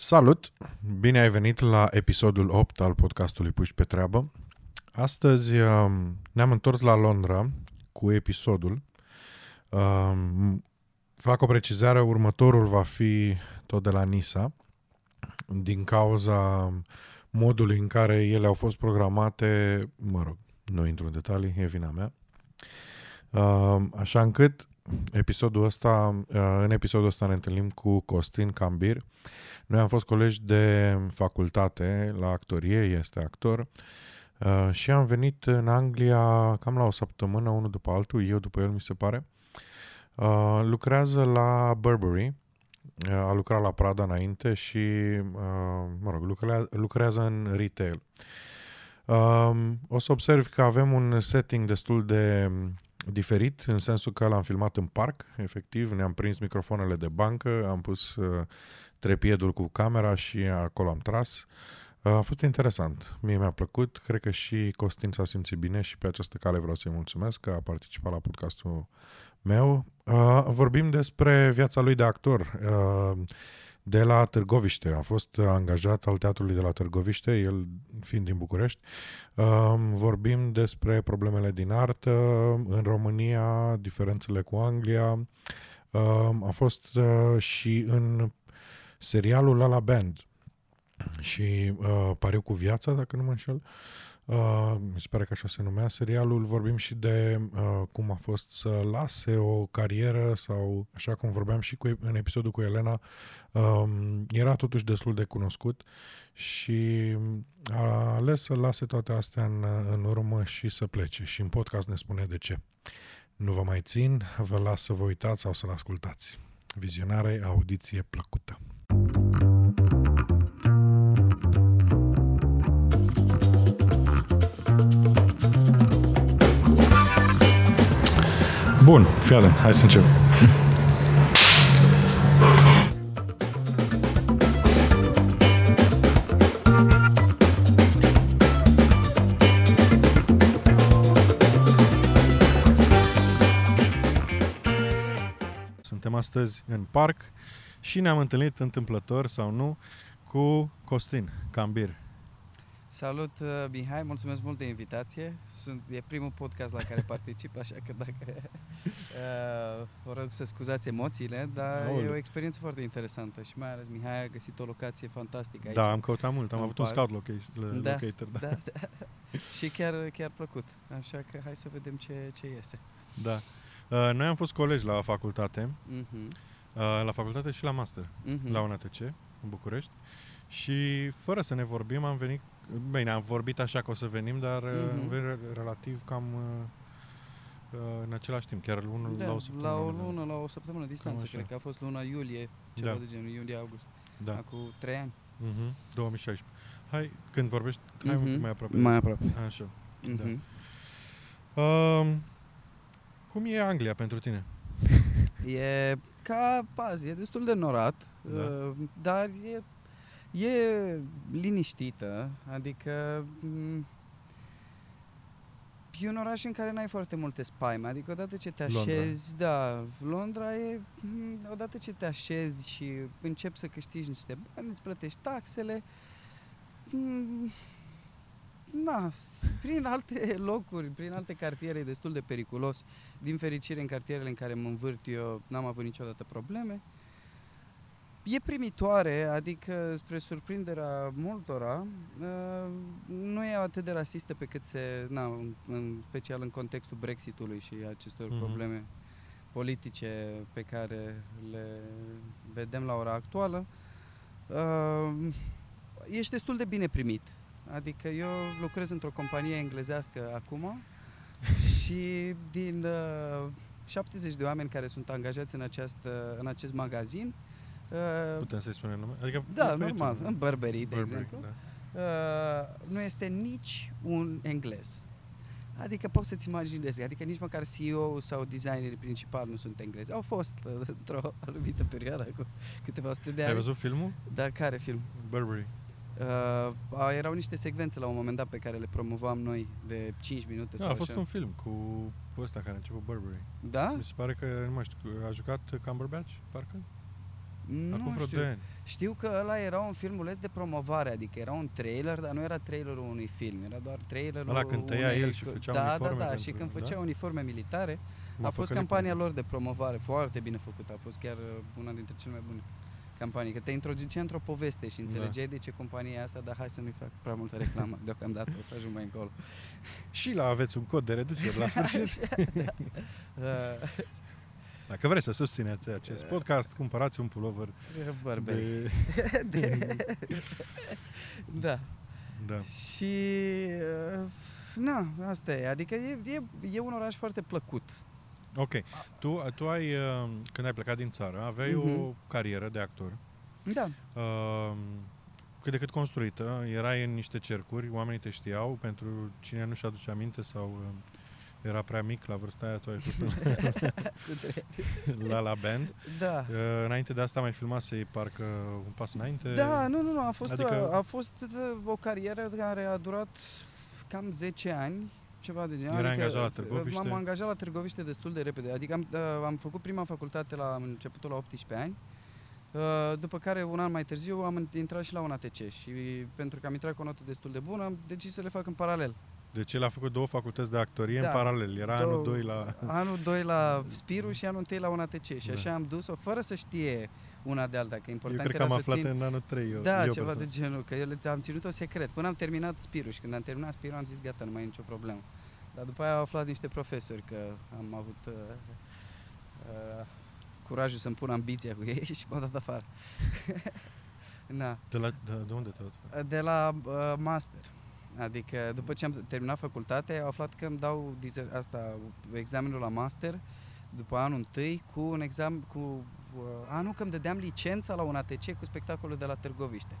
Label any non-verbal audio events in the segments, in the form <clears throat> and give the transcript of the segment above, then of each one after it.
Salut! Bine ai venit la episodul 8 al podcastului Puși pe treabă. Astăzi um, ne-am întors la Londra cu episodul. Um, fac o precizare, următorul va fi tot de la Nisa, din cauza modului în care ele au fost programate, mă rog, nu intru în detalii, e vina mea. Um, așa încât episodul ăsta, uh, în episodul ăsta ne întâlnim cu Costin Cambir. Noi am fost colegi de facultate la actorie, este actor, uh, și am venit în Anglia cam la o săptămână, unul după altul, eu după el mi se pare. Uh, lucrează la Burberry, a lucrat la Prada înainte și, mă rog, lucrează, lucrează în retail. O să observ că avem un setting destul de diferit, în sensul că l-am filmat în parc, efectiv, ne-am prins microfoanele de bancă, am pus uh, trepiedul cu camera și acolo am tras. Uh, a fost interesant, mie mi-a plăcut, cred că și Costin s-a simțit bine și pe această cale vreau să-i mulțumesc că a participat la podcastul meu. Uh, vorbim despre viața lui de actor. Uh, de la Târgoviște. A fost angajat al teatrului de la Târgoviște, el fiind din București. Vorbim despre problemele din artă în România, diferențele cu Anglia. A fost uh, și în serialul La La Band și uh, Pariu cu viața, dacă nu mă înșel. Uh, mi se pare că așa se numea serialul, vorbim și de uh, cum a fost să lase o carieră sau, așa cum vorbeam și cu, în episodul cu Elena, uh, era totuși destul de cunoscut și a ales să lase toate astea în, în urmă și să plece. Și în podcast ne spune de ce. Nu vă mai țin, vă las să vă uitați sau să-l ascultați. Vizionare, audiție plăcută. Bun, fii atent, hai să încep. Suntem astăzi în parc și ne-am întâlnit întâmplător sau nu cu Costin Cambir. Salut, uh, Mihai, mulțumesc mult de invitație. Sunt, e primul podcast la care particip, așa că dacă <laughs> uh, vă rog să scuzați emoțiile, dar Aole. e o experiență foarte interesantă și mai ales Mihai a găsit o locație fantastică aici. Da, am căutat mult, am avut parc. un scout location, da, locator. Da. da, da. <laughs> și chiar, chiar plăcut, așa că hai să vedem ce, ce iese. Da. Uh, noi am fost colegi la facultate, uh-huh. uh, la facultate și la master, uh-huh. la UNATC, în București. Și fără să ne vorbim am venit Bine, am vorbit așa că o să venim, dar mm-hmm. relativ cam uh, în același timp, chiar unul da, la o săptămână. La o lună, la o săptămână distanță, cred că a fost luna iulie, ceva da. de genul, iulie-august. Da. Acum trei ani. Mm-hmm, 2016. Hai, când vorbești, hai mm-hmm. un pic mai aproape. Mai aproape. Așa, mm-hmm. da. Uh, cum e Anglia pentru tine? <laughs> e ca paz, e destul de norat, da. uh, dar e E liniștită, adică mm, e un oraș în care n-ai foarte multe spaime, adică odată ce te așezi, Londra. da, Londra e, mm, odată ce te așezi și începi să câștigi niște bani, îți plătești taxele, mm, na, <laughs> prin alte locuri, prin alte cartiere e destul de periculos. Din fericire, în cartierele în care mă învârt eu, n-am avut niciodată probleme e primitoare, adică spre surprinderea multora, uh, nu e atât de rasistă pe cât se, na, în special în contextul Brexitului și acestor mm-hmm. probleme politice pe care le vedem la ora actuală. Uh, ești destul de bine primit. Adică eu lucrez într-o companie englezească acum <laughs> și din uh, 70 de oameni care sunt angajați în, această, în acest magazin, Uh, Putem să-i spunem nume? Adică da, normal, în Burberry, de Burberry, exemplu. Da. Uh, nu este nici un englez. Adică poți să-ți imaginezi, adică nici măcar CEO sau designerii principal nu sunt englezi. Au fost uh, <laughs> într-o anumită perioadă cu câteva sute de ani. Ai văzut filmul? Da, care film? Burberry. Uh, erau niște secvențe la un moment dat pe care le promovam noi de 5 minute. Da, sau a fost așa. un film cu ăsta care a început Burberry. Da? Mi se pare că, nu mai știu, a jucat Cumberbatch, parcă? Acum vreo știu. 2 ani. Știu că ăla era un filmuleț de promovare, adică era un trailer, dar nu era trailerul unui film, era doar trailerul Ăla când tăia unei- el și făcea da, uniforme Da, da, pentru- și când da? făcea uniforme militare, M-a a fost păcălit campania pe- lor de promovare, foarte bine făcută, a fost chiar uh, una dintre cele mai bune campanii, că te introducea într-o poveste și înțelegeai de ce compania asta, dar hai să nu-i fac prea multă reclamă <laughs> deocamdată, o să ajung mai încolo. Și la aveți un cod de reducere la <laughs> sfârșit. <laughs> Uh, Dacă vreți să susțineți acest podcast, cumpărați un pullover Bărberi. <laughs> de... Da. Da. Și uh, na, asta e. Adică e, e, e un oraș foarte plăcut. Ok. Tu, tu ai, uh, când ai plecat din țară, aveai o Mhm. carieră de actor Da. uh, cât de cât construită, erai în niște cercuri, oamenii te știau, pentru cine nu-și aduce aminte sau uh, era prea mic la vârsta aia, tu ai fost <laughs> la la band. Da. Uh, înainte de asta mai filmasei parcă un pas înainte. Da, nu, nu, nu, a fost, Adică- adică... a fost uh, o carieră care a durat cam 10 ani, ceva de genul. Erai Adică, angajat la uh, Târgoviște? M-am angajat la Târgoviște destul de repede, adică am, uh, am făcut prima facultate la am începutul la 18 ani, uh, după care un an mai târziu am intrat și la un ATC și pentru că am intrat cu o notă destul de bună, am decis să le fac în paralel. Deci el a făcut două facultăți de actorie Da. în paralel. Era Două- anul 2 la... Anul 2 la <laughs> Spiru și anul 1 la un ATC și Da. așa am dus-o fără să știe una de alta, că Eu important cred că era am să aflat țin... în anul 3. Eu, Da, eu ceva personal. de genul, că eu le- am ținut-o secret. Până am terminat Spiru și când am terminat Spiru am zis gata, nu mai e nicio problemă. Dar după aia au aflat niște profesori că am avut uh, uh, curajul să-mi pun ambiția cu ei <laughs> și m-au dat afară. <laughs> Na. De, la, de, de unde te dat? De la uh, master. Adică după ce am terminat facultatea, au aflat că îmi dau dizer- asta, examenul la master după anul întâi cu un examen cu uh, a nu că îmi dădeam licența la un ATC cu spectacolul de la Târgoviște.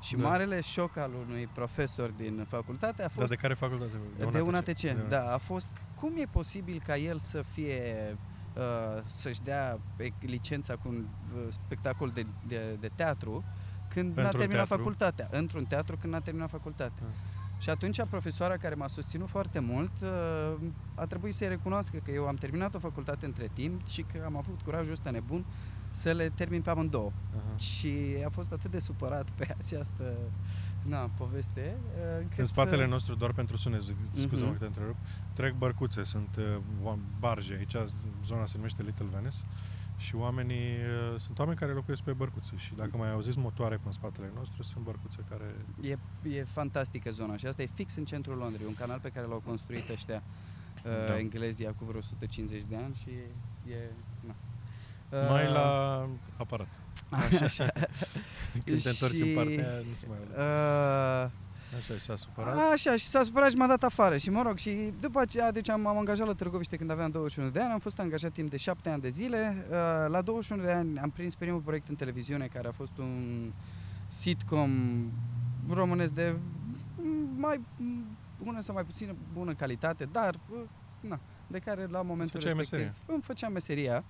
Și Da. da. marele șoc al unui profesor din facultate a Dar fost de care facultate? de un ATC. De Da, a fost cum e posibil ca el să fie uh, să-și dea e, licența cu un uh, spectacol de, de, de teatru când n-a Pentru terminat teatru? facultatea, într-un teatru când n-a terminat facultatea. Ah. Și atunci profesoara care m-a susținut foarte mult uh, a trebuit să-i recunoască că eu am terminat o facultate între timp și că am avut curajul ăsta nebun să le termin pe amândouă. Aha. Și a fost atât de supărat pe <laughs> această na, poveste. uh, Încât, În spatele uh, nostru, doar pentru sunet, zic- scuză-mă Mhm. că te întrerup, trec bărcuțe, sunt uh, oam- barge, aici zona se numește Little Venice și oamenii, uh, sunt oameni care locuiesc pe bărcuțe și dacă mai auziți motoare pe în spatele nostru, sunt bărcuțe care... E, e fantastică zona și asta e fix în centrul Londrei, un canal pe care l-au construit ăștia uh, Da. da. englezii acum vreo 150 de ani și e... Na. Mai Uh, la aparat. <laughs> Așa, așa. Când te întorci în Și- partea aia, nu se mai aude. Uh, Așa, și s-a supărat. Așa, și s-a supărat și m-a dat afară. Și mă rog, și după aceea, deci am, am angajat la Târgoviște când aveam 21 de ani, am fost angajat timp de 7 ani de zile. Uh, la 21 de ani am prins primul proiect în televiziune, care a fost un sitcom românesc de mai bună sau mai puțin bună calitate, dar uh, na, de care la momentul făceai respectiv meseria. îmi făceam meseria.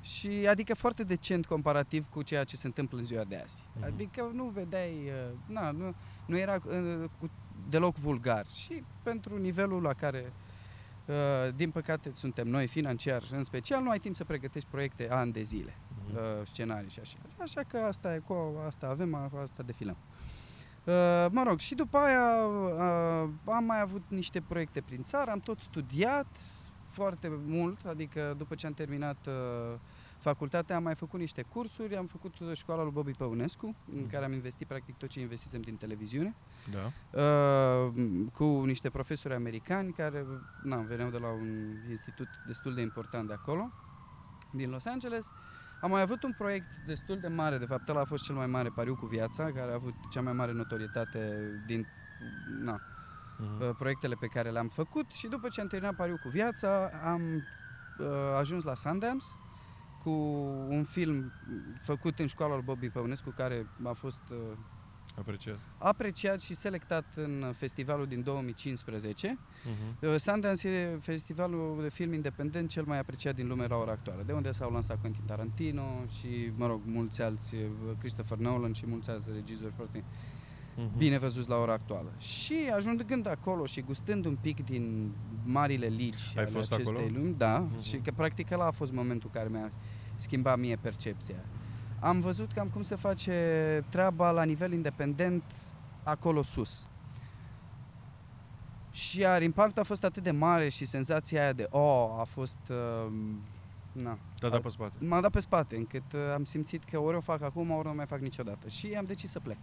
Și adică foarte decent comparativ cu ceea ce se întâmplă în ziua de azi. Mhm. Adică nu vedeai, uh, na, nu, nu era uh, cu deloc vulgar și pentru nivelul la care uh, din păcate suntem noi financiar în special, nu ai timp să pregătești proiecte ani de zile, Mhm. uh, scenarii și așa. Așa că asta e, cu asta avem, cu asta defilăm. Uh, mă rog, și după aia uh, am mai avut niște proiecte prin țară, am tot studiat foarte mult, adică după ce am terminat uh, facultatea am mai făcut niște cursuri, am făcut uh, școala lui Bobby Păunescu, în Mhm. care am investit practic tot ce investisem din televiziune, Da. uh, cu niște profesori americani care na, veneau de la un institut destul de important de acolo, din Los Angeles. Am mai avut un proiect destul de mare, de fapt ăla a fost cel mai mare pariu cu viața, care a avut cea mai mare notorietate din na, Mhm. uh, proiectele pe care le-am făcut și după ce am terminat pariu cu viața, am uh, ajuns la Sundance cu un film făcut în școala lui Bobby Păunescu, care a fost uh, Apreciat. apreciat și selectat în festivalul din 2015. Mhm. Uh, Sundance e festivalul de film independent cel mai apreciat din lume la ora actuală, de unde s-au lansat Quentin Tarantino și, mă rog, mulți alți, uh, Christopher Nolan și mulți alți regizori foarte Mhm. bine văzuți la ora actuală. Și ajungând acolo și gustând un pic din marile ligi Ai ale fost acestei acolo? lumi, da, Mhm. și că practic ăla a fost momentul care mi-a schimbat mie percepția. am văzut cam cum se face treaba la nivel independent acolo sus. Și iar impactul a fost atât de mare și senzația aia de oh, a fost uh, na, Te-a dat pe spate. m-a dat pe spate, încât uh, am simțit că ori o fac acum, ori nu o mai fac niciodată. Și am decis să plec.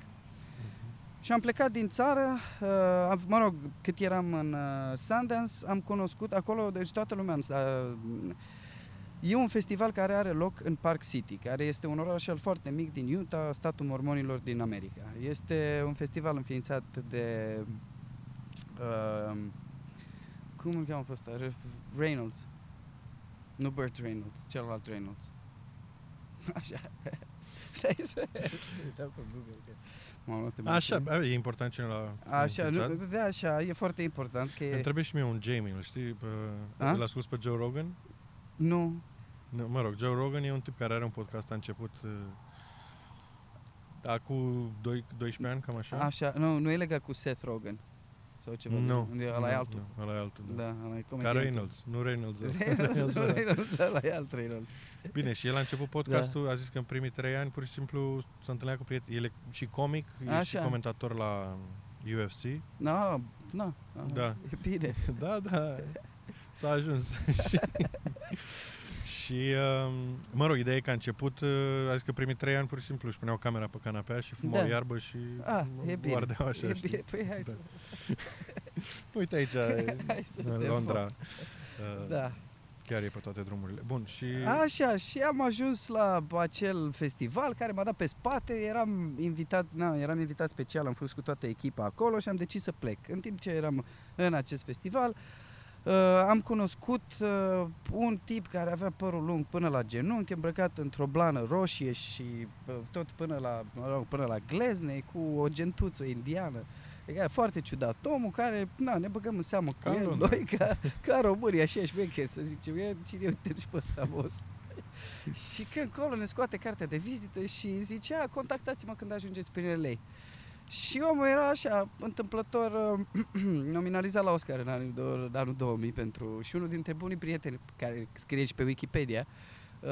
Și am plecat din țară, uh, am- mă rog, cât eram în uh, Sundance, am cunoscut acolo, deci toată lumea... în- Uh, e un festival care are loc în Park City, care este un oraș foarte mic din Utah, statul mormonilor din America. Este un festival înființat de... Uh, cum îl cheamă pe ăsta? Re- Reynolds. Nu Burt Reynolds, celălalt Reynolds. <laughs> Așa. <laughs> Stai să... să uitam pe Google, că m-am luat în Așa, minte. bă, e important cine l-a Așa, înființat. nu, da, așa, e foarte important că Îmi e... trebuie și mie un Jamie, îl știi? Pe, A? îl asculti pe Joe Rogan? Nu, Nu, mă rog, Joe Rogan e un tip care are un podcast, a început uh, acum doi- 12 ani, cam așa. așa, nu, nu e legat cu Seth Rogen sau ceva. de Nu, genul. ăla e nu, altul. Nu, ăla e altul, da. Da, ăla e Ca comediantul. Reynolds, nu Reynolds. <laughs> Reynolds, nu ăla. Reynolds, ăla e alt Reynolds. Bine, și el a început podcastul, a zis că în primii trei ani pur și simplu s-a întâlnit cu prieteni. El e și comic, e și Așa. comentator la UFC. No, no, Da. e bine. <laughs> Da, da, s-a ajuns. <laughs> și, um, mă rog, ideea e că a început, uh, a zis că primii trei ani pur și simplu își puneau camera pe canapea și fumau Da. iarbă și Ah, e o bine. ardeau așa, e știi? bine, păi hai Da. să... <laughs> Uite aici, Hai să în te Londra. fac. Uh, Da. Chiar e pe toate drumurile. Bun, și... Așa, și am ajuns la acel festival care m-a dat pe spate, eram invitat, na, eram invitat special, am fost cu toată echipa acolo și am decis să plec. În timp ce eram în acest festival, uh, am cunoscut uh, un tip care avea părul lung până la genunchi, îmbrăcat într-o blană roșie și uh, tot până la, mă rog, până la glezne, cu o gentuță indiană. E foarte ciudat. Omul care, na, ne băgăm în seamă cu Ca în el, Londra. noi ca, ca românii, așa șmecher, să zicem, e, cine uite și pe ăsta, boss. <laughs> și când colo ne scoate cartea de vizită și zicea, contactați-mă când ajungeți prin LA. Și omul era așa, întâmplător, uh, <clears throat> nominalizat la Oscar în anul, do- în anul 2000 pentru, și unul dintre bunii prieteni, care scrie și pe Wikipedia, uh,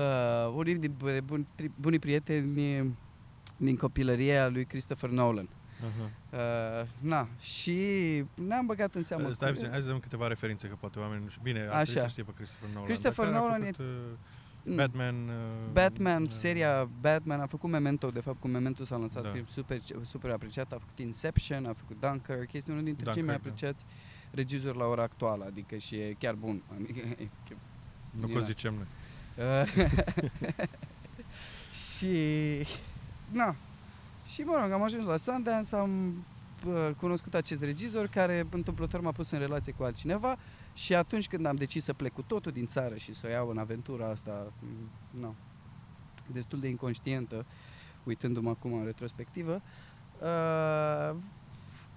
unul din bu- buni, tri- bunii prieteni din copilăria lui Christopher Nolan. Aha. Uh, na, și ne-am băgat în seamă. Uh, Stai cu- puțin, hai să dăm câteva referințe, că poate oamenii nu știu. Bine, ar Așa. trebui să știe pe Christopher Nolan. Christopher dar care Nolan a e- făcut, uh, Mm. Batman... Uh, Batman, uh, seria Batman, a făcut Memento, de fapt cu Memento s-a lansat Da. film super, super apreciat, a făcut Inception, a făcut Dunkirk, este unul dintre cei mai Dunkirk, da. apreciați regizori la ora actuală, adică și e chiar bun. Adică, <laughs> e chiar- Nu că Din- zicem noi. Uh, <laughs> și na, și mă rog, am ajuns la Sundance, am uh, cunoscut acest regizor care întâmplător m-a pus în relație cu altcineva și atunci când am decis să plec cu totul din țară și să o iau în aventura asta, m, na, destul de inconștientă, uitându-mă acum în retrospectivă, uh,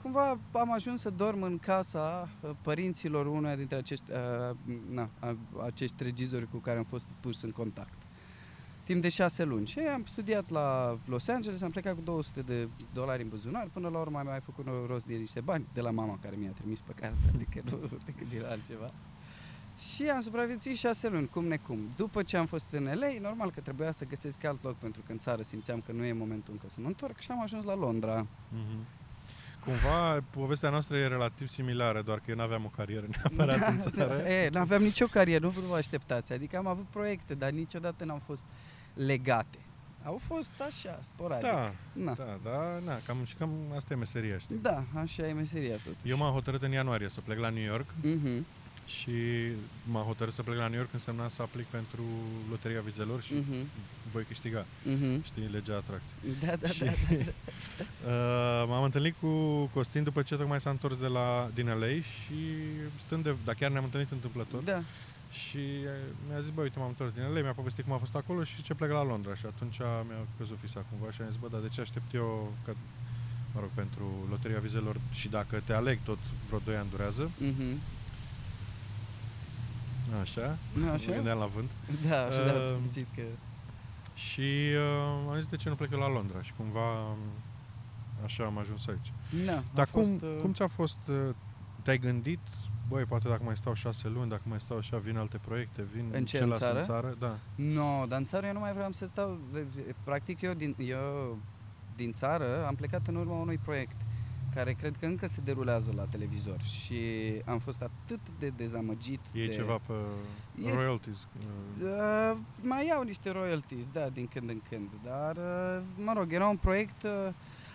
cumva am ajuns să dorm în casa uh, părinților unuia dintre acești, uh, na, a- acești regizori cu care am fost pus în contact. Timp de șase luni. Și am studiat la Los Angeles, am plecat cu 200 de dolari în buzunar, până la urmă am mai făcut rost de niște bani de la mama care mi-a trimis pe carte, adică nu decât era altceva. Și am supraviețuit șase luni, cum necum. După ce am fost în LA, normal că trebuia să găsesc alt loc, pentru că în țară simțeam că nu e momentul încă să mă întorc și am ajuns la Londra. Mhm. Cumva, povestea noastră e relativ similară, doar că eu n-aveam o carieră neapărat <laughs> în țară. E, n-aveam nicio carieră, nu vă așteptați. Adică am avut proiecte, dar niciodată n-am fost legate. Au fost așa, sporadic. Da, Na. da, da, na, cam, și cam asta e meseria, știi? Da, așa e meseria totuși. Eu m-am hotărât în ianuarie să plec la New York Mhm, și m-am hotărât să plec la New York însemna să aplic pentru Loteria Vizelor și mhm, voi câștiga. mhm. Știi, legea atracției. Da, da, și, da. <laughs> uh, m-am întâlnit cu Costin după ce tocmai s-a întors de la, din LA și stând de, dar chiar ne-am întâlnit întâmplător Da, și eh, mi-a zis, bă, uite, m-am întors din LA, mi-a povestit cum a fost acolo și ce plec la Londra și atunci mi-a căzut fisa cumva și am zis, bă, dar de ce aștept eu, că, mă rog, pentru Loteria Vizelor și dacă te aleg tot vreo 2 ani durează, mhm. așa, Nu, mă așa? gândeam la vânt Da, așa da, am Um, simțit că... și uh, am zis de ce nu plec eu la Londra și cumva um, așa am ajuns aici. Na, a Dar cum, fost, uh, cum ți-a fost, uh, te-ai gândit băi, poate dacă mai stau șase luni, dacă mai stau așa, vin alte proiecte, vin În ce, ce în las țară? în țară, da. Nu, no, dar în țară eu nu mai vreau să stau. de- Practic eu din, eu din țară am plecat în urma unui proiect care cred că încă se derulează la televizor și am fost atât de dezamăgit E de... ceva pe E- royalties. uh, Uh, mai iau niște royalties, da, din când în când, dar, uh, mă rog, era un proiect... Uh,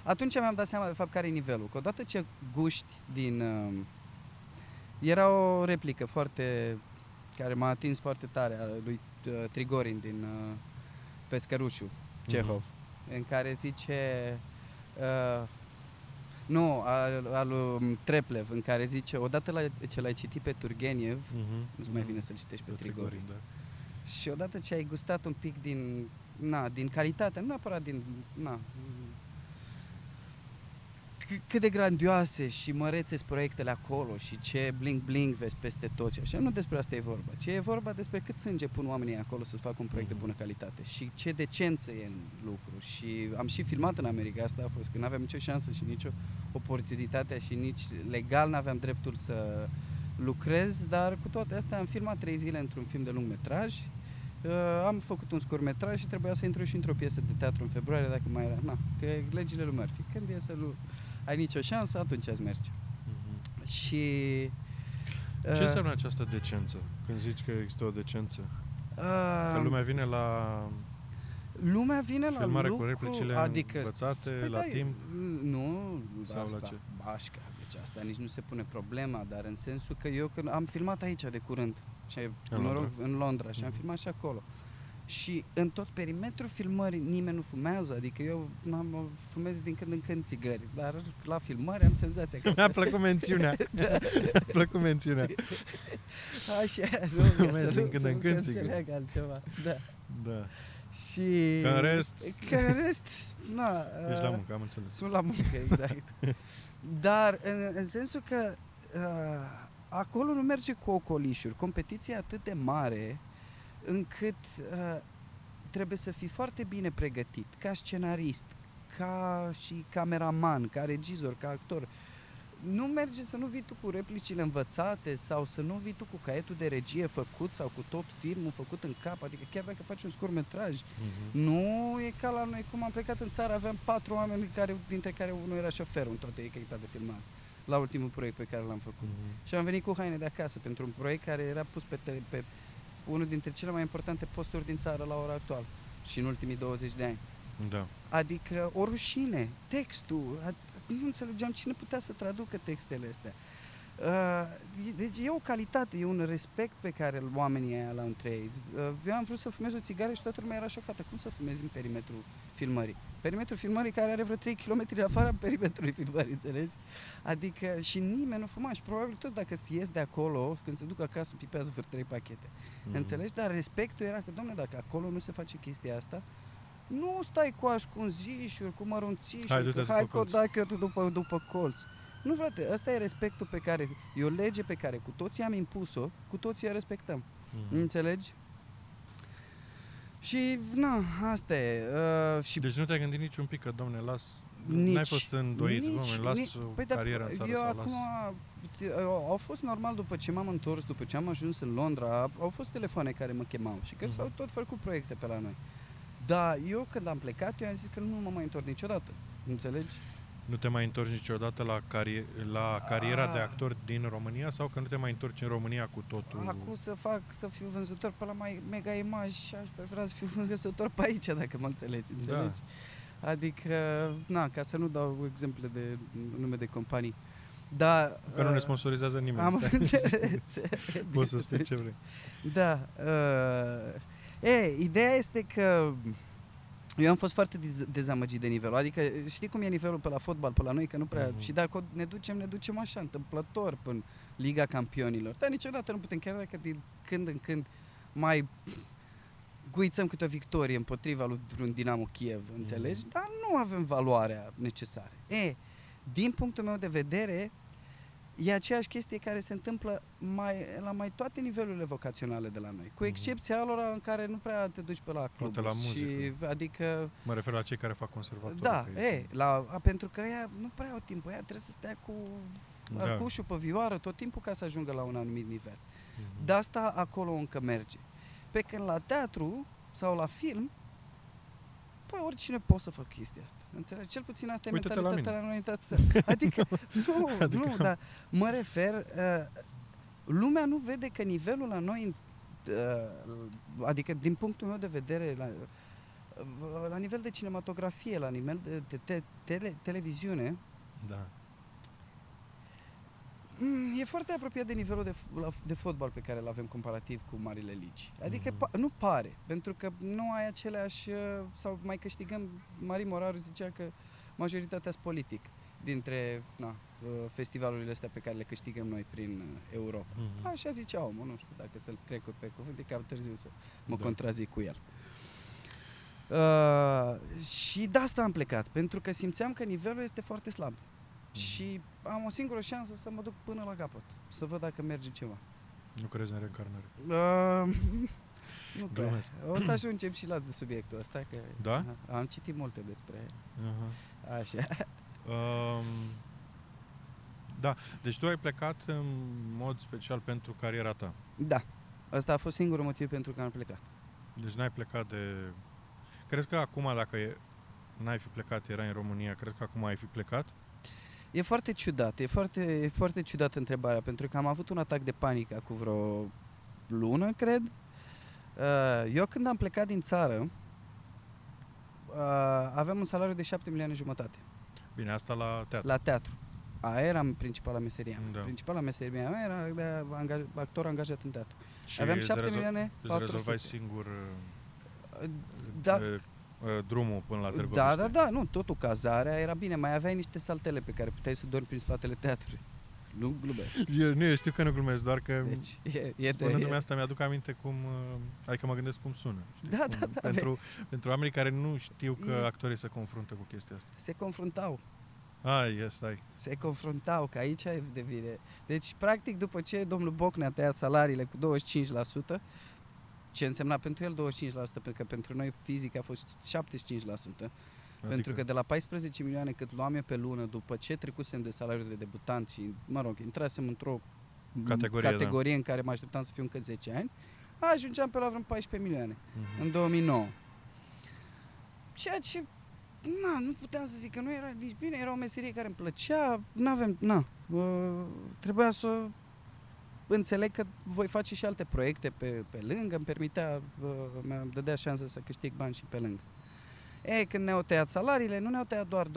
atunci mi-am dat seama, de fapt, care e nivelul. Că odată ce guști din... Uh, era o replică foarte... care m-a atins foarte tare, a lui uh, Trigorin din uh, Pescărușu, Cehov, în care zice... Uh, nu, al, al lui Treplev, în care zice, odată la, ce l-ai citit pe Turgeniev, mhm, nu-ți mai mhm. vine să-l citești pe, Pe Trigorin. Trigorin, da. Și odată ce ai gustat un pic din, na, din calitate, nu neapărat din, na, c- cât de grandioase și mărețe sunt proiectele acolo și ce bling-bling vezi peste tot și așa, nu despre asta e vorba, ci e vorba despre cât sânge pun oamenii acolo să facă un proiect de bună calitate și ce decență e în lucru și am și filmat în America, asta a fost, că nu aveam nicio șansă și nicio oportunitate și nici legal nu aveam dreptul să lucrez, dar cu toate astea am filmat trei zile într-un film de lung metraj Uh, am făcut un scurt metraj și trebuia să intru și într-o piesă de teatru în februarie dacă mai era. Na, că legile lui Murphy. Când e să nu ai nicio șansă, atunci îți merge. Mhm. Și... Ce uh, înseamnă această decență? Când zici că există o decență? uh, Că lumea vine la lumea vine la filmare lucru, cu replicile adică învățate Păi la da, timp? Nu, Sau la asta, ce? bașca, deci asta nici nu se pune problema, dar în sensul că eu când am filmat aici de curând, și În mă rog, Londra? în Londra și am Mhm. filmat și acolo. Și în tot perimetrul filmării nimeni nu fumează, adică eu am fumez din când în când țigări, dar la filmări am senzația că <laughs> Mi-a plăcut mențiunea. <laughs> Mi-a plăcut mențiunea. așa, <laughs> nu, ca Fumezi să din nu, când să în nu când se țigări. înțeleagă altceva. Da. Da. Și... Că în rest- Că în rest, na, Ești la uh, muncă, am înțeles. Sunt la muncă, exact. Dar în, în sensul că uh, acolo nu merge cu ocolișuri. Competiția e atât de mare încât uh, trebuie să fii foarte bine pregătit ca scenarist, ca și cameraman, ca regizor, ca actor. Nu merge să nu vii tu cu replicile învățate sau să nu vii tu cu caietul de regie făcut sau cu tot filmul făcut în cap, adică chiar dacă faci un scurt metraj, Mhm. nu e ca la noi, cum am plecat în țară, aveam patru oameni care, dintre care unul era șoferul în toată echipa de filmare, la ultimul proiect pe care l-am făcut. Mhm. Și am venit cu haine de acasă pentru un proiect care era pus pe, tele, pe unul dintre cele mai importante posturi din țară la ora actuală și în ultimii 20 de ani. Da. Adică o rușine, textul, a- nu înțelegeam cine putea să traducă textele astea. Uh, e- deci e o calitate, e un respect pe care oamenii aia la între ei. Uh, eu am vrut să fumez o țigară și toată lumea era șocată. Cum să fumezi în perimetrul filmării? Perimetrul filmării care are vreo 3 km afara perimetrului filmării, înțelegi? Adică și nimeni nu fuma și probabil tot dacă se ies de acolo, când se duc acasă, pipează vreo 3 pachete. Mhm. Înțelegi? Dar respectul era că, domnule, dacă acolo nu se face chestia asta, nu stai cu ascunzișuri, cu mărunțișuri, Hai, du-te că după hai că o colț. dai că eu te după, după colț. Nu, frate, ăsta e respectul pe care, e o lege pe care cu toții am impus-o, cu toții o respectăm. Mhm. Înțelegi? Și, na, asta e. Uh, și Deci nu te-ai gândit nici un pic că, domne, las... Nici- N-ai fost îndoit, nici- domne, las nici- o păi da, carieră în țară eu sau acum, las... uite, au au fost normal după ce m-am întors, după ce am ajuns în Londra, au fost telefoane care mă chemau și că Mhm. s-au tot făcut proiecte pe la noi. Dar eu când am plecat, eu am zis că nu mă mai întorc niciodată. Înțelegi? Nu te mai întorci niciodată la, carie- la cariera de Ah. actor din România sau că nu te mai întorci în România cu totul? Acum să fac, să fiu vânzător pe la mai mega imaj și aș prefera să fiu vânzător pe aici, dacă mă înțelegi. Înțelegi? Adică, na, ca să nu dau exemple de nume de companii. Da, Că nu ne uh, sponsorizează nimeni. Am stai. <laughs> înțeles. Poți să spui ce vrei. Da. Uh, e, ideea este că eu am fost foarte dez- dezamăgit de nivelul. Adică știi cum e nivelul pe la fotbal, pe la noi, că nu prea... Mhm. Și dacă ne ducem, ne ducem așa, întâmplător până Liga Campionilor. Dar niciodată nu putem, chiar dacă din când în când mai guițăm câte o victorie împotriva lui vreun Dinamo Kiev, înțelegi? Mhm. Dar nu avem valoarea necesară. E, din punctul meu de vedere, e aceeași chestie care se întâmplă mai, la mai toate nivelurile vocaționale de la noi, cu Mhm. excepția alora în care nu prea te duci pe la club. Poate la Și, muzică. adică, Mă refer la cei care fac conservator. da, e, la, a, pentru că ea nu prea au timp, ea trebuie să stea cu da. arcușul pe vioară tot timpul ca să ajungă la un anumit nivel. Mhm. De asta acolo încă merge. Pe când la teatru sau la film, păi oricine poate să facă chestia asta. Înțelegi? Cel puțin asta e Uite-te la mentalitatea la noi. tata. <laughs> Adică, nu, <laughs> Adică- nu, dar mă refer, uh, lumea nu vede că nivelul la noi, uh, adică din punctul meu de vedere, la, uh, la nivel de cinematografie, la nivel de, de te, tele, televiziune, Da. Mm, e foarte apropiat de nivelul de, f- la- de fotbal pe care îl avem comparativ cu marile ligi. Adică Mhm. pa- nu pare, pentru că nu ai aceleași, uh, sau mai câștigăm, Marie Moraru zicea că majoritatea sunt politic dintre na, uh, festivalurile astea pe care le câștigăm noi prin uh, Europa. Mhm. Așa zicea omul, nu știu dacă să-l cred că pe cuvânt, e cam târziu să mă Da. contrazic cu el. Uh, și de asta am plecat, pentru că simțeam că nivelul este foarte slab. Și am o singură șansă să mă duc până la capăt, să văd dacă merge ceva. Nu crezi în reîncarnare. Uh, <laughs> nu prea. Glumesc. O să ajungem și la subiectul ăsta, că Da? Aha, am citit multe despre Aha. așa. Um, da, deci tu ai plecat în mod special pentru cariera ta. Da, ăsta a fost singurul motiv pentru care am plecat. Deci n-ai plecat de... Crezi că acum, dacă e... n-ai fi plecat, erai în România, crezi că acum ai fi plecat? E foarte ciudat, e foarte, e foarte ciudată întrebarea, pentru că am avut un atac de panică cu vreo lună, cred. Uh, Eu când am plecat din țară, uh, aveam un salariu de 7 milioane jumătate Bine, asta la teatru. la teatru. Aia era principala meseria mea. Da. Principala meseria mea era de angaj, actor angajat în teatru. Și Aveam îți 7 rezol- milioane Îți 400. rezolvai singur uh, Da, uh, uh, drumul până la Târgoviște. da, da, da, nu, totul, cazarea era bine, mai aveai niște saltele pe care puteai să dormi prin spatele teatrului. Nu glumesc. Eu, nu, eu știu că nu glumesc, doar că Deci, e, e spunându-mi de, asta mi-aduc aminte cum, uh, adică mă gândesc cum sună. știi? Da, cum, da, da, Pentru, pentru oamenii care nu știu că E- actorii se confruntă cu chestia asta. se confruntau. Ah, yes, stai. Se confruntau, că aici e de bine. Deci, practic, după ce domnul Bocnea a tăiat salariile cu 25%, ce însemna pentru el 25%, pentru că pentru noi fizic a fost 75%, Adică, Pentru că de la 14 milioane cât luam eu pe lună, după ce trecusem de salariul de debutant și, mă rog, intrasem într-o Categorie, da. categorie în care mă așteptam să fiu încă 10 ani, ajungeam pe la vreo 14 milioane Mhm. în 2009. Ceea ce, na, nu puteam să zic că nu era nici bine, era o meserie care îmi plăcea, n-avem, na, uh, trebuia să înțeleg că voi face și alte proiecte pe, pe lângă, îmi permitea, uh, mi dădea șansa să câștig bani și pe lângă. E, când ne-au tăiat salariile, nu ne-au tăiat doar 25%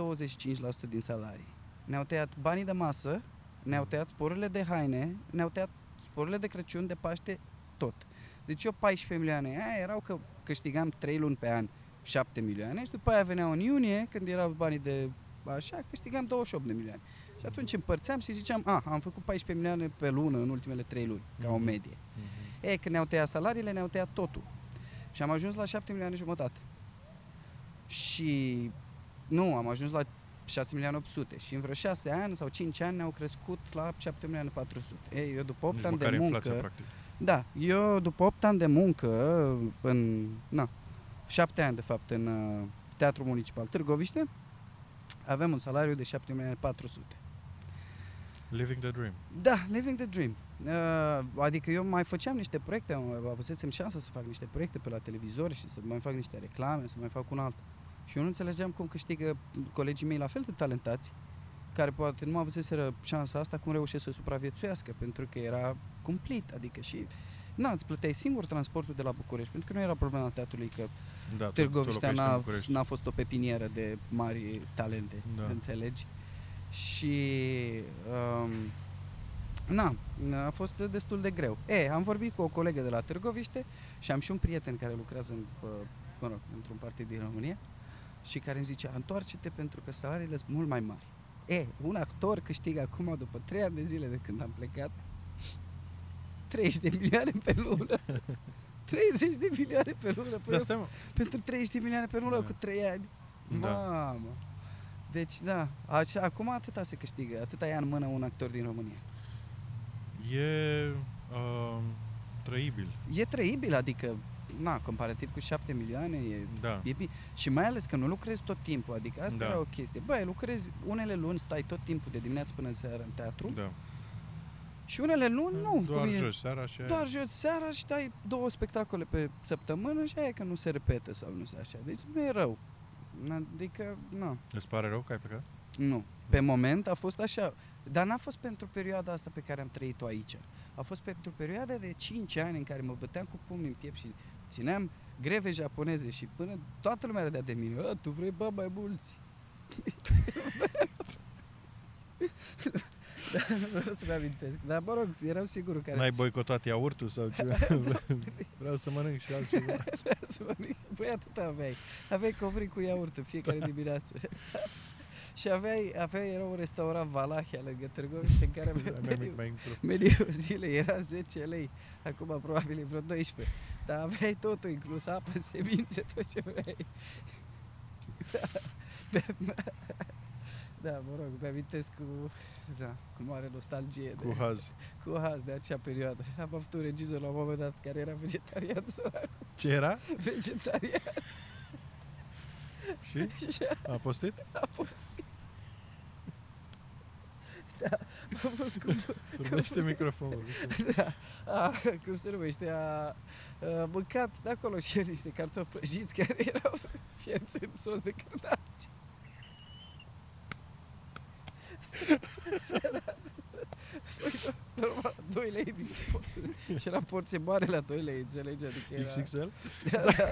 din salarii. Ne-au tăiat banii de masă, ne-au tăiat sporurile de haine, ne-au tăiat sporurile de Crăciun, de Paște, tot. Deci eu 14 milioane, aia erau că câștigam 3 luni pe an 7 milioane și după aia veneau în iunie, când erau banii de așa, câștigam 28 de milioane. Și atunci împărțeam și ziceam, a, am făcut 14 milioane pe lună în ultimele 3 luni, ca o Mhm. medie. Mhm. E, când ne-au tăiat salariile, ne-au tăiat totul. Și am ajuns la 7 milioane jumătate. Și nu, am ajuns la 6 milioane 800 și în vreo 6 ani sau 5 ani ne-au crescut la 7 milioane 400. Ei, eu după 8 Nici ani de măcar muncă, inflația, practic. da, eu după 8 ani de muncă în, na, 7 ani de fapt în uh, Teatrul Municipal Târgoviște, aveam un salariu de 7 milioane 400. Living the dream. Da, living the dream. Uh, adică eu mai făceam niște proiecte, am avusesem șansa să fac niște proiecte pe la televizor și să mai fac niște reclame, să mai fac un alt. Și eu nu înțelegeam cum câștigă colegii mei la fel de talentați, care poate nu avuseseră șansa asta, cum reușesc să supraviețuiască, pentru că era cumplit, adică și Na, îți plăteai singur transportul de la București, pentru că nu era problema teatrului că Da, tu- tu Târgoviștea locuiești în n-a, București. n-a fost o pepinieră de mari talente, Da. înțelegi? Și um, na, a fost destul de greu. E, am vorbit cu o colegă de la Târgoviște și am și un prieten care lucrează în, uh, mă rog, într-un partid din România și care îmi zicea, întoarce-te pentru că salariile sunt mult mai mari. E, un actor câștigă acum, după 3 ani de zile de când am plecat, 30 de milioane pe lună. <laughs> 30 de milioane pe lună. Păi Da, eu stai, mă. pentru 30 de milioane pe lună Da. cu 3 ani. Da. Mamă. Deci, da, așa, acum atâta se câștigă, atâta ia în mână un actor din România. E uh, trăibil. E trăibil, adică, na, comparativ cu 7 milioane, e, Da. e bine. Și mai ales că nu lucrezi tot timpul, adică asta Da. era o chestie. Băi, lucrezi unele luni, stai tot timpul de dimineață până seara în teatru Da. și unele luni nu. Doar cum e- joci seara și Doar joci seara și dai două spectacole pe săptămână și aia e că nu se repetă sau nu se așa. Deci nu e rău. Adică, nu. Îți pare rău că ai plecat? Nu. Pe moment a fost așa. Dar n-a fost pentru perioada asta pe care am trăit-o aici. A fost pentru perioada de 5 ani în care mă băteam cu pumnii în piept și țineam greve japoneze și până toată lumea râdea de mine. A, tu vrei bani mai mulți. <laughs> Dar nu vreau să-mi amintesc. Dar mă rog, eram sigur că N-ai boicotat iaurtul sau ceva? <laughs> Vreau să mănânc și altceva. Să mănânc. Băi, atât aveai. Aveai covri cu iaurt în fiecare <laughs> dimineață. <laughs> și aveai, aveai, era un restaurant Valahia lângă Târgoviște în care <laughs> avea Mai mic, meniu, mai mic. meniul zilei era 10 lei. Acum probabil e vreo 12. Dar aveai totul inclus, apă, semințe, tot ce vrei. da, mă rog, mi amintesc cu, da, cu mare nostalgie. Cu haz. cu haz de acea perioadă. Am avut un regizor la un moment dat care era vegetarian, sărac, Ce era? vegetarian. Și? Și A postit? a fost... Da, a fost cum, Vorbește microfonul. da, a, cum se numește, a, a mâncat de acolo și el niște cartofi prăjiți care erau <laughs> fierți în sos de cârnați. Sărat. Păi, Normal, 2 lei din ce pot să... Și era porție mare la 2 lei, înțelegi? Adică era... XXL? Da, <laughs> da.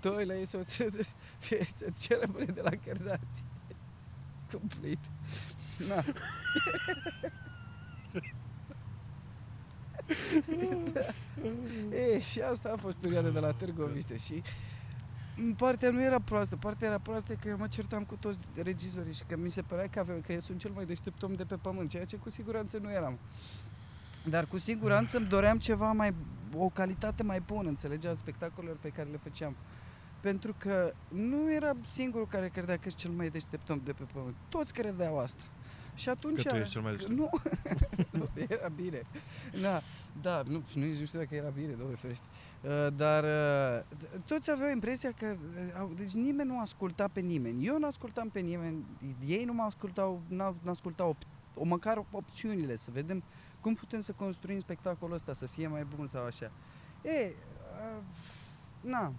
2 lei să să ce rămâne de la cărdați. Complet. Na. <laughs> e, și asta a fost perioada de la Târgoviște și m, partea nu era proastă, partea era proastă că eu mă certam cu toți regizorii și că mi se părea că, avea, că eu sunt cel mai deștept om de pe pământ, ceea ce cu siguranță nu eram. Dar cu siguranță îmi doream ceva mai, o calitate mai bună, înțelegea, spectacolelor pe care le făceam. Pentru că nu era singurul care credea că e cel mai deștept om de pe pământ. Toți credeau asta. Și atunci... Că tu ești cel mai deștept. Nu, <laughs> nu era bine. Na, da, nu, nu, nu știu dacă era bine, domnule ferește. Uh, dar uh, toți aveau impresia că... Uh, au- deci nimeni nu asculta pe nimeni. Eu nu ascultam pe nimeni, ei nu mă ascultau, n-au- n-ascultau op- o, măcar opțiunile, să vedem cum putem să construim spectacolul ăsta, să fie mai bun sau așa. E, uh, na,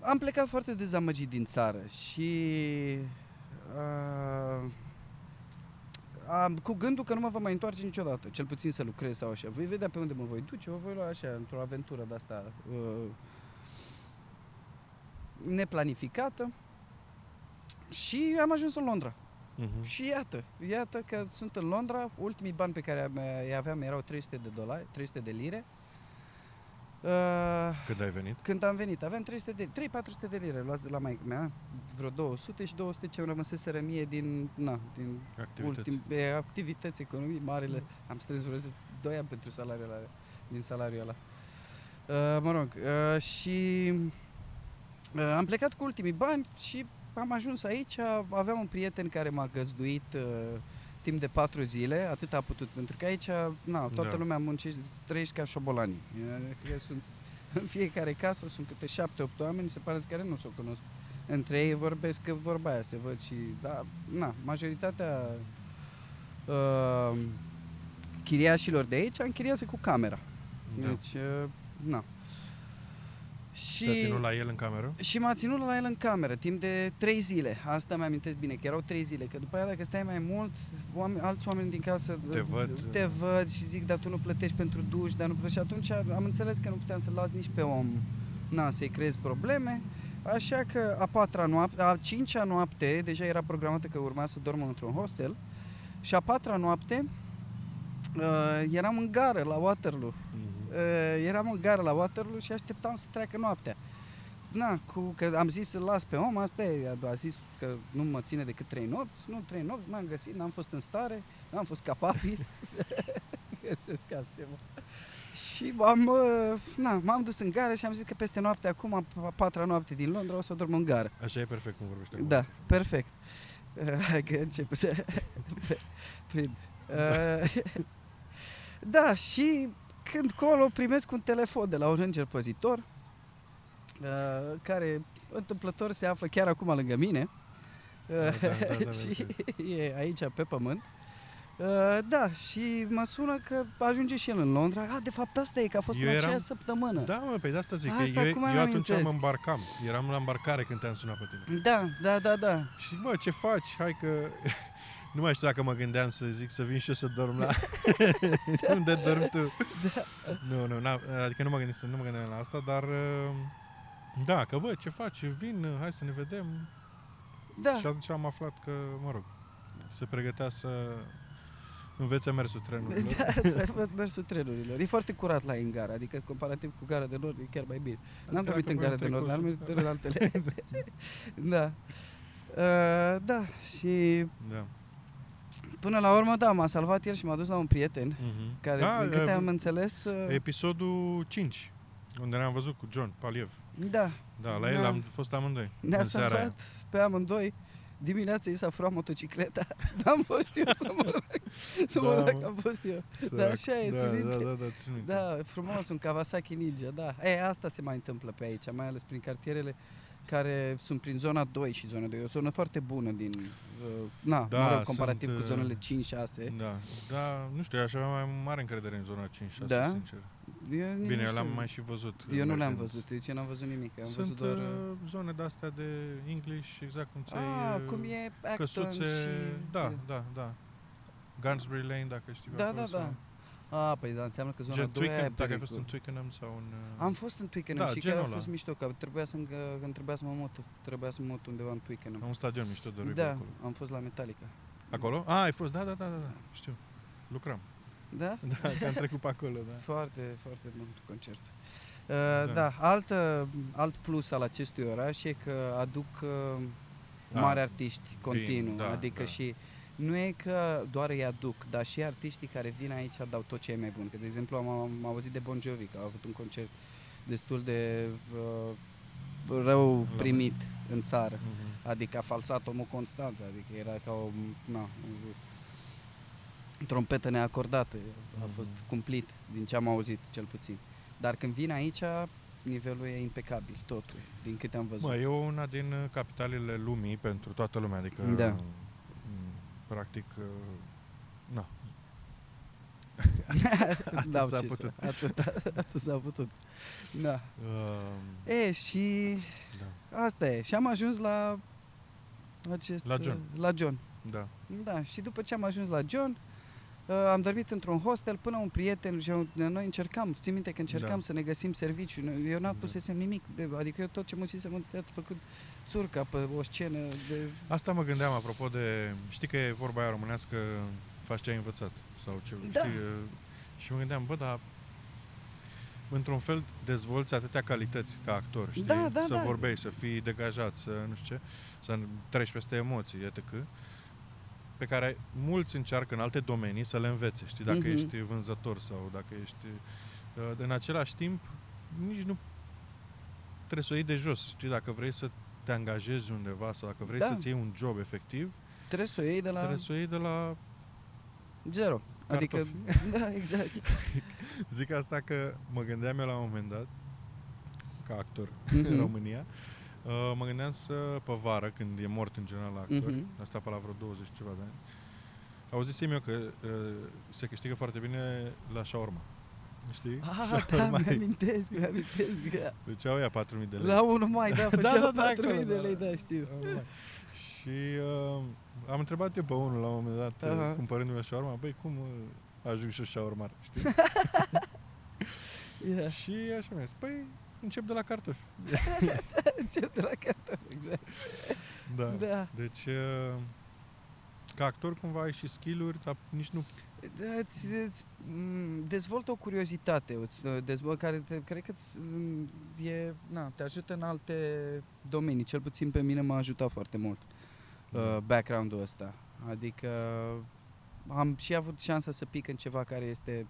am plecat foarte dezamăgit din țară și uh, am, cu gândul că nu mă va mai întoarce niciodată, cel puțin să lucrez sau așa. Voi vedea pe unde mă voi duce, vă voi lua așa, într-o aventură de asta uh, neplanificată și am ajuns în Londra. Mhm. Și iată, iată că sunt în Londra, ultimii bani pe care am- îi aveam erau 300 de dolari, 300 de lire. Uh, Când ai venit? când am venit, aveam 300 de, 3-400 de lire luați de la maică mea, vreo 200 și 200 ce îmi rămăseseră mie din, na, din Activități. ultim, activități, economii, marile. Am strâns vreo 2 ani pentru salariul ăla, din salariul ăla. Uh, mă rog, uh, și uh, am plecat cu ultimii bani și am ajuns aici, aveam un prieten care m-a găzduit uh, timp de patru zile, atât a putut, pentru că aici, na, toată Da. lumea muncește, trăiești ca șobolanii. Că sunt, <laughs> în fiecare casă sunt câte șapte-opt oameni, se pare care nu se cunosc. Între ei vorbesc că vorba aia, se văd și, da, na, majoritatea uh, chiriașilor de aici închiriază cu camera. Da. Deci, uh, na. Și... Te-a ținut la el în cameră? Și m-a ținut la el în cameră timp de trei zile. Asta mi-amintesc bine, că erau trei zile. Că după aia dacă stai mai mult, oameni, alți oameni din casă Te văd. te văd și zic, dar tu nu plătești pentru duș, dar nu plătești. Și atunci am înțeles că nu puteam să las nici pe om na, să-i creez probleme. Așa că a patra noapte, a cincea noapte, deja era programată că urma să dorm într-un hostel, și a patra noapte uh, eram în gară la Waterloo. Mhm. Uh, eram în gară la Waterloo și așteptam să treacă noaptea. Na, cu, că am zis să las pe om, asta e, a zis că nu mă ține decât trei nopți, nu trei nopți, m-am găsit, n-am fost în stare, n-am fost capabil <laughs> să <laughs> găsesc altceva. Și m-am, uh, na, m-am dus în gară și am zis că peste noapte, acum, a patra noapte din Londra, o să dorm în gară. Așa e perfect cum vorbește. acum. Da, perfect. Uh, Hai că încep să <laughs> prind. Uh, da, și când colo primesc un telefon de la un înger păzitor, uh, care întâmplător se află chiar acum lângă mine. Da, da, da, da, <laughs> și e aici pe pământ. Uh, da, și mă sună că ajunge și el în Londra. Ah, de fapt asta e, că a fost Eu în eram- aceea săptămână. Da, mă, pe de asta zic, Asta că eu, acum eu îmi atunci amintesc. mă îmbarcam. Eram la îmbarcare când te-am sunat pe tine. Da, da, da, da. Și zic, bă, ce faci? Hai că... nu mai știu dacă mă gândeam să zic să vin și eu să dorm la... <laughs> Unde dormi tu? Da. Nu, nu, n-a, adică nu mă, gândesc, nu mă gândeam la asta, dar... uh, Da, că bă, ce faci? Vin, hai să ne vedem. Da, Și atunci am aflat că, mă rog, se pregătea să învețe mersul trenurilor. da, <laughs> să ai fost mersul trenurilor. E foarte curat la ei în gara, adică comparativ cu gara de nord e chiar mai bine. N-am Dacă dormit în voi gara de nord, n-am trecut dormit în altele. <laughs> da. Uh, da, și Da. Până la urmă, da, m-a salvat el și m-a dus la un prieten Mhm. care, da, din câte uh, am înțeles, uh, Episodul 5, unde ne-am văzut cu John Paliev. da, Da, la el Da. am fost amândoi. ne-a în seara aia. salvat pe amândoi. Dimineața i s-a furat motocicleta, <laughs> n-am fost eu să mă lag, să mă Da, lag, mă. am fost eu. Sărac. Da, așa e, da, țin da, minte. da, da, țin minte. Da, frumos, un Kawasaki Ninja, da. E, asta se mai întâmplă pe aici, mai ales prin cartierele care sunt prin zona 2 și zona 2. E o zonă foarte bună din, uh, na, Da, mă rog, comparativ sunt, cu zonele uh, 5-6. Da, da, nu știu, aș avea mai mare încredere în zona 5-6, Da? sincer. Eu nici Bine, nu eu l-am știu. mai și văzut. Eu nu le-am mergând. văzut, eu ce n-am văzut nimic, am Sunt văzut doar... uh, uh, zone de-astea de English, exact cum ți-ai... ah, uh, cum e Acton Căsuțe, și... da, da, da. Gunsbury Lane, dacă știi pe Da, acolo, da, da. sau- Ah, păi da, înseamnă că zona Gen 2 e Twickenham, dacă ai pericol. fost în Twickenham sau în... uh, Am fost în Twickenham Da, și chiar a genul fost ăla. mișto, că trebuia să, că trebuia să mă mut, trebuia să mă mut undeva în Twickenham. la un stadion mișto de rugby Da, acolo. am fost la Metallica. Acolo? Ah, ai fost, da, da, da, da, da. știu. Lucram. Da? <laughs> Da, te-am trecut pe acolo, da. Foarte, foarte bun concert. Uh, Da. da, da alt, uh, alt plus al acestui oraș e că aduc uh, Da. mari artiști continuu, da, adică da. și nu e că doar îi aduc, dar și artiștii care vin aici dau tot ce e mai bun. Că, de exemplu, am, am auzit de Bon Jovi, că a avut un concert destul de uh, rău La- primit în țară. Mhm. Adică a falsat omul constant, adică era ca o na, o trompetă neacordată. A fost Mhm. cumplit, din ce am auzit cel puțin. Dar când vin aici, nivelul e impecabil, totul, din câte am văzut. Mă, e una din uh, capitalele lumii pentru toată lumea, adică Da. Uh, m, practic uh, na, <laughs> atât Dau s-a ce putut. Să, atât, atât s-a putut. Da. uh, E, și da, asta e. Și am ajuns la acest... La John. La John. da. Da, și după ce am ajuns la John, uh, am dormit într-un hostel până un prieten și eu- noi încercam, țin minte că încercam Da. să ne găsim serviciu. Noi- Eu n-am Da. pusesem nimic, de, adică eu tot ce musisem am făcut țurca pe o scenă de... Asta mă gândeam apropo de, știi că e vorba aia românească, faci ce ai învățat sau ce, Da. știi, uh, și mă gândeam, bă, dar într-un fel dezvolți atâtea calități ca actor, știi? Da, da, să da. vorbești, să fii degajat, să nu știu ce, să treci peste emoții, etc. pe care mulți încearcă în alte domenii să le învețe, știi, dacă Mhm. ești vânzător sau dacă ești... uh, În același timp, nici nu trebuie să o iei de jos, știi, dacă vrei să te angajezi undeva sau dacă vrei Da. să-ți iei un job efectiv, Trebuie să o iei de la trebuie să o iei de la... zero. Adică, Cartofi. <laughs> da, exact. <laughs> Zic asta că mă gândeam eu la un moment dat, ca actor Mhm. în România, uh, mă gândeam să, pe vară, când e mort în general la actori, Mhm. asta pe la vreo 20 și ceva de ani, auzisem eu că uh, se câștigă foarte bine la shawarma. Știi? Ah, <laughs> da, Shawarma e- mi-amintesc, mi-amintesc. Da. Făceau ea 4.000 de lei. La 1 mai, da, <laughs> Da, făceau da, da, 4.000 de acolo, lei, da. da, știu. Și uh, am întrebat eu pe unul la un moment dat, Aha. uh, cumpărându-mi o shawarma, băi, cum uh, ajung și eu shawarma, știi? <laughs> Yeah. și așa mi-a zis, păi, încep de la cartofi. Ce de la cartofi, exact. Da. Da. Deci, uh, ca actor cumva ai și skill-uri, dar nici nu... Da, îți, îți m, dezvoltă o curiozitate, îți dezvoltă, care te, cred că îți, m, e, na, te ajută în alte domenii. Cel puțin pe mine m-a ajutat foarte mult uh, background-ul ăsta. Adică am și avut șansa să pic în ceva care este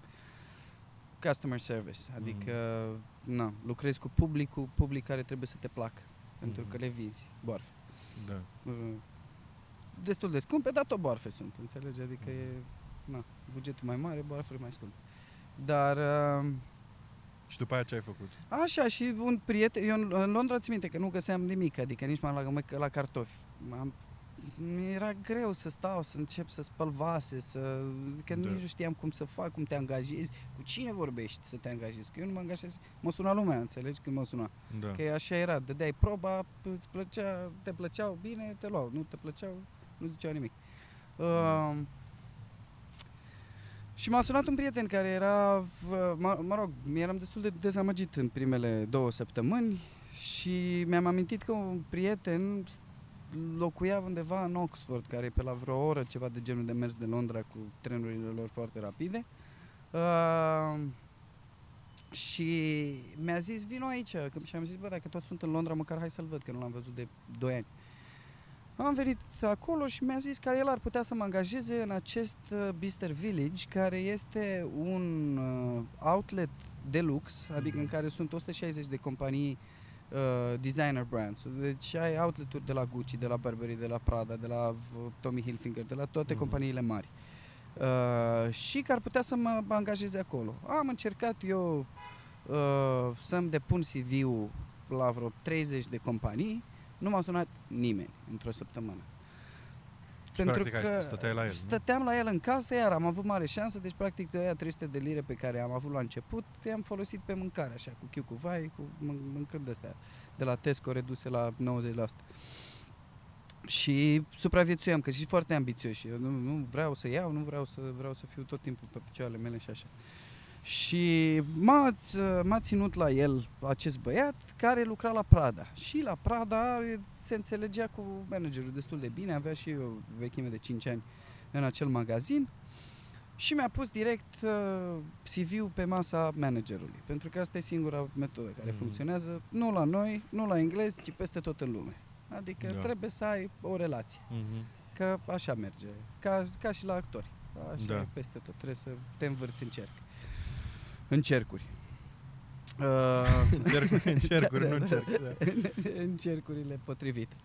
customer service. Adică, na, lucrezi cu publicul, public care trebuie să te placă, pentru Mhm. că le vinzi boarfe. Da. Uh, destul de scumpe, dar tot boarfe sunt, înțelegi? Adică e, na, bugetul mai mare, boarfele mai scumpe. Dar... Uh, și după aia ce ai făcut? Așa, și un prieten, eu în Londra țin minte că nu găseam nimic, adică nici mai la, la cartofi. Am mi-era greu să stau, să încep să spăl vase, să... că da. nici nu știam cum să fac, cum te angajezi, cu cine vorbești să te angajezi, că eu nu mă angajez, mă suna lumea, înțelegi, când mă suna. Da. Că așa era, dădeai proba, îți plăcea, te plăceau bine, te luau, nu te plăceau, nu ziceau nimic. Da. Uh, și m-a sunat un prieten care era, mă, mă rog, eram destul de dezamăgit în primele două săptămâni și mi-am amintit că un prieten locuia undeva în Oxford, care e pe la vreo oră, ceva de genul de mers de Londra cu trenurile lor foarte rapide. Uh, și mi-a zis, vino aici. Și am zis, bă, dacă tot sunt în Londra, măcar hai să-l văd, că nu l-am văzut de 2 ani. Am venit acolo și mi-a zis că el ar putea să mă angajeze în acest uh, Bister Village, care este un uh, outlet de lux, adică în care sunt 160 de companii uh, designer brands. Deci ai outlet-uri de la Gucci, de la Burberry, de la Prada, de la Tommy Hilfiger, de la toate mm-hmm. companiile mari. Uh, și că ar putea să mă angajeze acolo. Am încercat eu uh, să-mi depun CV-ul la vreo 30 de companii, nu m-a sunat nimeni într-o săptămână. Și pentru practic că stăteai la el, stăteam nu? la el în casă, iar am avut mare șansă, deci practic de aia 300 de lire pe care am avut la început, i-am folosit pe mâncare, așa, cu chiu cu vai, cu mâncând astea de la Tesco reduse la 90%. Și supraviețuiam, că și foarte ambițios. Eu nu, nu vreau să iau, nu vreau să vreau să fiu tot timpul pe picioarele mele și așa. Și m-a, m-a ținut la el acest băiat care lucra la Prada. Și la Prada se înțelegea cu managerul destul de bine, avea și o vechime de 5 ani în acel magazin și mi-a pus direct uh, CV-ul pe masa managerului, pentru că asta e singura metodă care mm. funcționează, nu la noi, nu la englezi, ci peste tot în lume. Adică da. trebuie să ai o relație. Mm-hmm. Că așa merge, ca, ca și la actori. Așa da. peste tot, trebuie să te învârți în cerc. În cercuri. Uh, în cercuri, în cercuri da, <laughs> nu în cerc. Da. <laughs> în cercurile potrivite.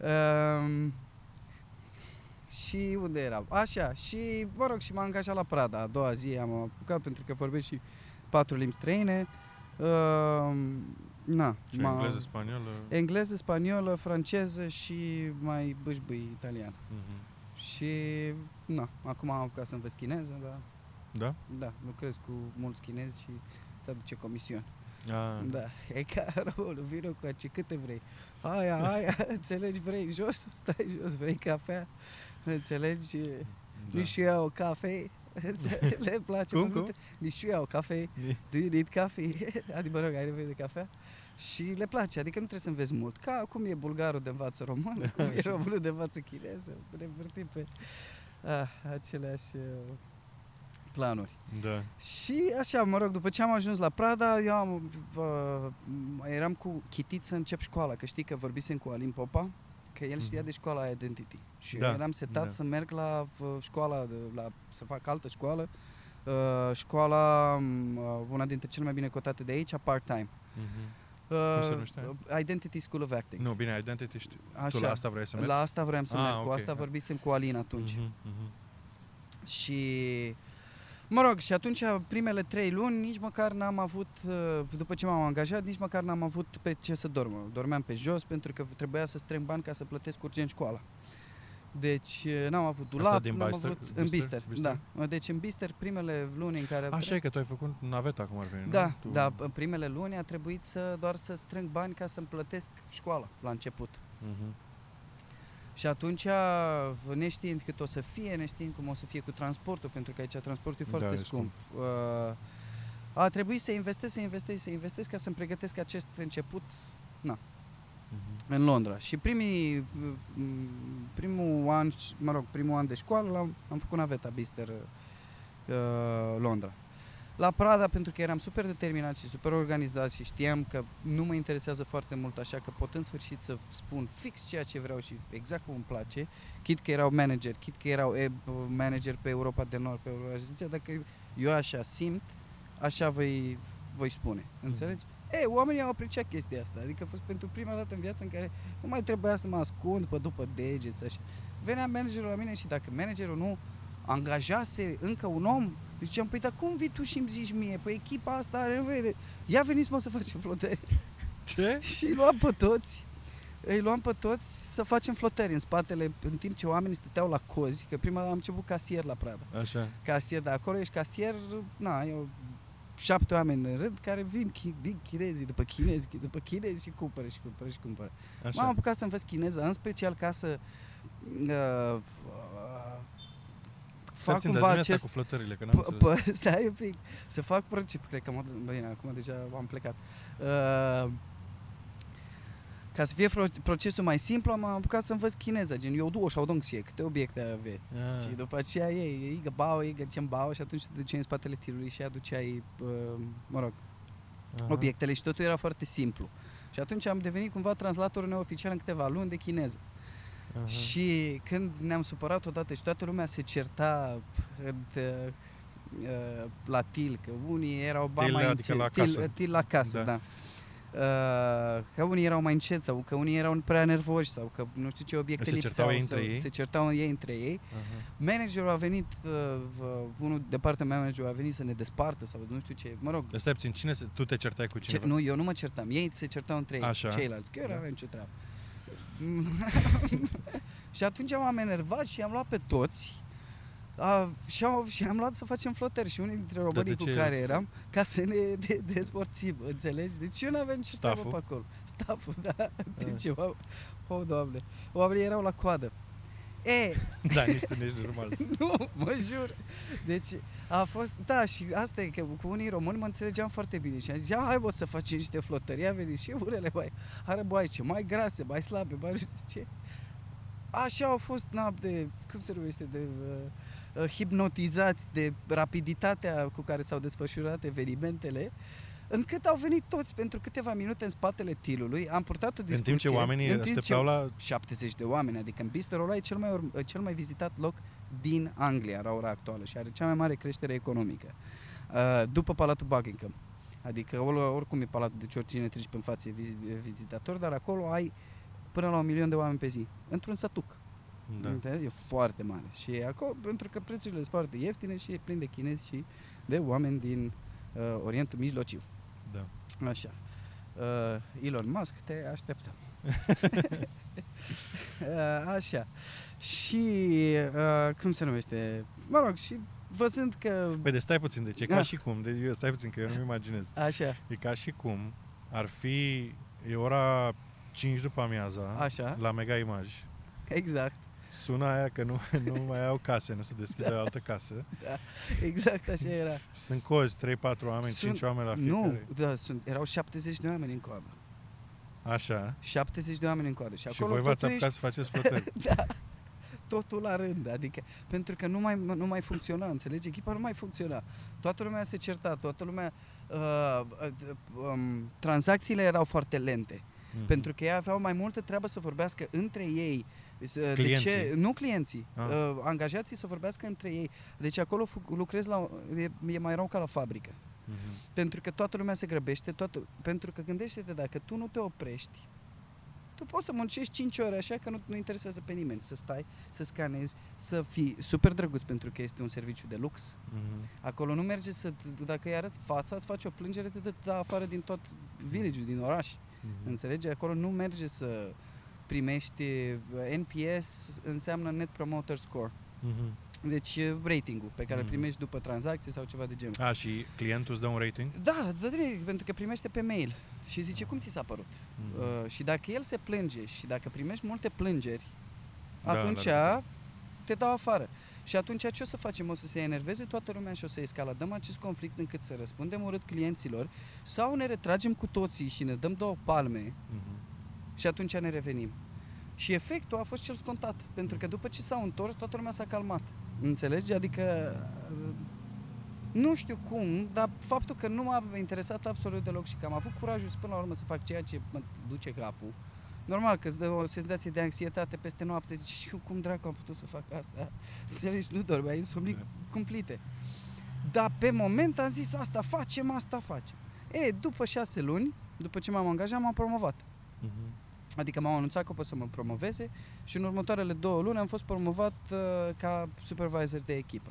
Uh, și unde eram? Așa, și mă rog, și m-am angajat la Prada. A doua zi am apucat pentru că vorbesc și patru limbi străine. Uh, na, și engleză, spaniolă? Engleză, spaniolă, franceză și mai bâșbâi italian. Uh-huh. Și, na, acum am apucat să învăț chineză, dar da? Da, lucrez cu mulți chinezi și se aduce comision. Ah. Da, e ca <laughs> rolul, vină cu ce câte vrei. Aia, aia, <laughs> înțelegi, vrei jos, stai jos, vrei cafea, înțelegi, da. nici eu o cafe, le place cum, cum? Nici eu o cafe, do you need coffee? <laughs> Adică, mă rog, ai nevoie de cafea? Și le place, adică nu trebuie să înveți mult. Ca cum e bulgarul de învață română, cum e românul de învață chineză, ne învârtim pe ah, aceleași uh, planuri. Da. Și așa, mă rog, după ce am ajuns la Prada, eu am, uh, eram cu chitit să încep școala, că știi că vorbisem cu Alin Popa, că el știa mm-hmm. de școala Identity. Și da. eu eram setat da. să merg la școala, de, la, să fac altă școală, uh, școala, uh, una dintre cele mai bine cotate de aici, part-time. Mm-hmm. Uh, Identity School of Acting. Nu, bine, Identity știu. Așa, tu la asta vrei să mergi? La asta vreau să ah, merg, okay. cu asta vorbisem cu Alin atunci. Mm-hmm, mm-hmm. Și Mă rog, și atunci primele trei luni nici măcar n-am avut, uh, după ce m-am angajat, nici măcar n-am avut pe ce să dorm. Dormeam pe jos pentru că trebuia să strâng bani ca să plătesc urgent școala. Deci uh, n-am avut dulap, din n-am Bister, avut Bister, în Bister, Bister, da. Deci în Bister primele luni în care... Așa e că tu ai făcut naveta cum ar veni, Da, nu? Tu... da, în primele luni a trebuit să doar să strâng bani ca să-mi plătesc școala la început. Uh-huh. Și atunci, neștiind cât o să fie, neștiind cum o să fie cu transportul, pentru că aici transportul e foarte da, scump, scump. Uh, a trebuit să investesc, să investesc, să investesc ca să-mi pregătesc acest început na, uh-huh. în Londra. Și primii, primul an, mă rog, primul an de școală am, am făcut naveta Bister uh, Londra la Prada pentru că eram super determinat și super organizat și știam că nu mă interesează foarte mult, așa că pot în sfârșit să spun fix ceea ce vreau și exact cum îmi place, chit că erau manager, chit că erau manager pe Europa de Nord, pe Europa, zicea, dacă eu așa simt, așa voi, voi spune, mm. înțelegi? Ei, oamenii au apreciat chestia asta, adică a fost pentru prima dată în viață în care nu mai trebuia să mă ascund pe după degeți, așa. Venea managerul la mine și dacă managerul nu angajase încă un om. Ziceam, păi dar cum vii tu și îmi zici mie? Păi echipa asta are nevoie de... Ia veniți mă să facem flotări. Ce? <laughs> și îi luam pe toți îi luam pe toți să facem flotări în spatele, în timp ce oamenii stăteau la cozi, că prima am început casier la Prada. Așa. Casier, dar acolo ești casier, na, eu șapte oameni în rând care vin, chi, vin chinezii după chinezi, după chinezi și cumpără și cumpără și cumpără. Așa. M-am apucat să învăț chineză, în special ca să uh, uh, fac Țin, cumva acest... acest... cu flotările, că n-am P- înțeles. p- <laughs> stai un pic, să fac proces, cred că mă, bine, acum deja am plecat. Uh, ca să fie fro- procesul mai simplu, am apucat să învăț chineză, gen eu două și xie, câte obiecte aveți. Ah. Și după aceea ei, ei găbau, ei găceam și atunci te duceai în spatele tirului și aduceai, uh, mă rog, Aha. obiectele și totul era foarte simplu. Și atunci am devenit cumva translatorul neoficial în câteva luni de chineză. Aha. Și când ne-am supărat odată și toată lumea se certa în, uh, uh, la til, că unii erau ba Til, mai adică la încet, casă. til, til la casă, Da. da. da. Uh, că unii erau mai încet sau că unii erau prea nervoși sau că nu știu ce obiecte Se lipseau. certau ei sau între ei? Se certau ei între ei. Aha. Managerul a venit, uh, v- unul de partea mea managerul a venit să ne despartă sau nu știu ce, mă rog. Dar Stai puțin, cine se... tu te certai cu Ce, cineva? nu, eu nu mă certam, ei se certau între ei, Așa. ceilalți, că eu nu Da. aveam ce treabă. <laughs> și atunci m-am enervat și i-am luat pe toți a, și, am, și am luat să facem flotări și unii dintre românii de cu ce care era? eram ca să ne de, dezmorțim, înțelegi? Deci eu nu aveam ce treabă Stafful? pe acolo. Staful, da, în timp Ah. ce, o, oh, doamne, oamenii erau la coadă. E, da, nici tu nici normal. <laughs> nu, mă jur. Deci a fost, da, și asta e că cu unii români mă înțelegeam foarte bine și am zis, ia hai bă să facem niște flotări, ia veni și unele mai are boaice, mai grase, mai slabe, mai nu știu ce. Așa au fost na, de, cum se numește, de uh, uh, hipnotizați de rapiditatea cu care s-au desfășurat evenimentele, încât au venit toți pentru câteva minute în spatele tilului, am purtat o discuție. În timp ce oamenii în timp ce- așteptau la... 70 de oameni, adică în Bistro ăla e cel mai, urm- cel mai vizitat loc din Anglia la ora actuală și are cea mai mare creștere economică. Uh, după Palatul Buckingham. Adică or- oricum e palatul, deci oricine treci pe în față e vizi- e vizitator, dar acolo ai până la un milion de oameni pe zi. Într-un sătuc. Da. Înțelegi? E foarte mare. Și e acolo, pentru că prețurile sunt foarte ieftine și e plin de chinezi și de oameni din uh, Orientul Mijlociu. Da. Așa. Uh, Elon Musk, te așteptăm. <laughs> uh, așa. Și, uh, cum se numește? Mă rog, și văzând că... Păi de stai puțin, deci e ca Da. și cum, de, eu, stai puțin că eu nu-mi imaginez. Așa, E ca și cum ar fi, e ora 5 după amiaza, Așa. la Mega Image. exact. Sună aia că nu, <laughs> nu mai au case, nu se deschide altă casă. Exact așa era. Sunt cozi, 3-4 oameni, Sunt- 5 oameni la fiecare. Nu, da, sunt, erau 70 de oameni în coadă. Așa. 70 de oameni în coadă. Și, Și acolo voi v-ați totul apucat să faceți <laughs> flotări. da, totul la rând, adică pentru că nu mai, nu mai funcționa, înțelegi? Echipa nu mai funcționa. Toată lumea se certa, toată lumea uh, uh, um, tranzacțiile erau foarte lente, Mhm. pentru că ei aveau mai multă treabă să vorbească între ei. Uh, De Clienții. ce? Nu clienții, Ah. uh, angajații să vorbească între ei. Deci acolo fu- lucrezi la, e, e mai rău ca la fabrică. Mhm. Pentru că toată lumea se grăbește, toată, pentru că gândește-te, dacă tu nu te oprești, tu poți să muncești 5 ore așa că nu, nu interesează pe nimeni să stai, să scanezi, să fii super drăguț pentru că este un serviciu de lux. Mhm. Acolo nu merge să, dacă îi arăți fața, îți faci o plângere, te dă dă afară din tot village din oraș. Mhm. Înțelegi? Acolo nu merge să primești uh, NPS înseamnă Net Promoter Score. Mhm. Deci uh, ratingul pe care îl Mhm. primești după tranzacție sau ceva de genul. A, și clientul îți dă un rating? Da, da, direct, pentru că primește pe mail și zice cum ți s-a părut. Mhm. Uh, și dacă el se plânge și dacă primești multe plângeri, Da, atunci da, da. te dau afară. Și atunci ce o să facem? O să se enerveze toată lumea și o să escaladăm acest conflict încât să răspundem urât clienților sau ne retragem cu toții și ne dăm două palme Mhm. Și atunci ne revenim. Și efectul a fost cel scontat, pentru că după ce s-au întors, toată lumea s-a calmat. Înțelegi? Adică uh, nu știu cum, dar faptul că nu m-a interesat absolut deloc și că am avut curajul până la urmă să fac ceea ce mă duce capul. Normal că îți dă o senzație de anxietate peste noapte, zici, și eu cum dracu am putut să fac asta? <laughs> Înțelegi? Nu dormeai, insomnii Da. cumplite. Dar pe moment am zis, asta facem, asta facem. E, după șase luni, după ce m-am angajat, m-am promovat. Mhm. Adică m-au anunțat că pot să mă promoveze și în următoarele două luni am fost promovat uh, ca supervisor de echipă.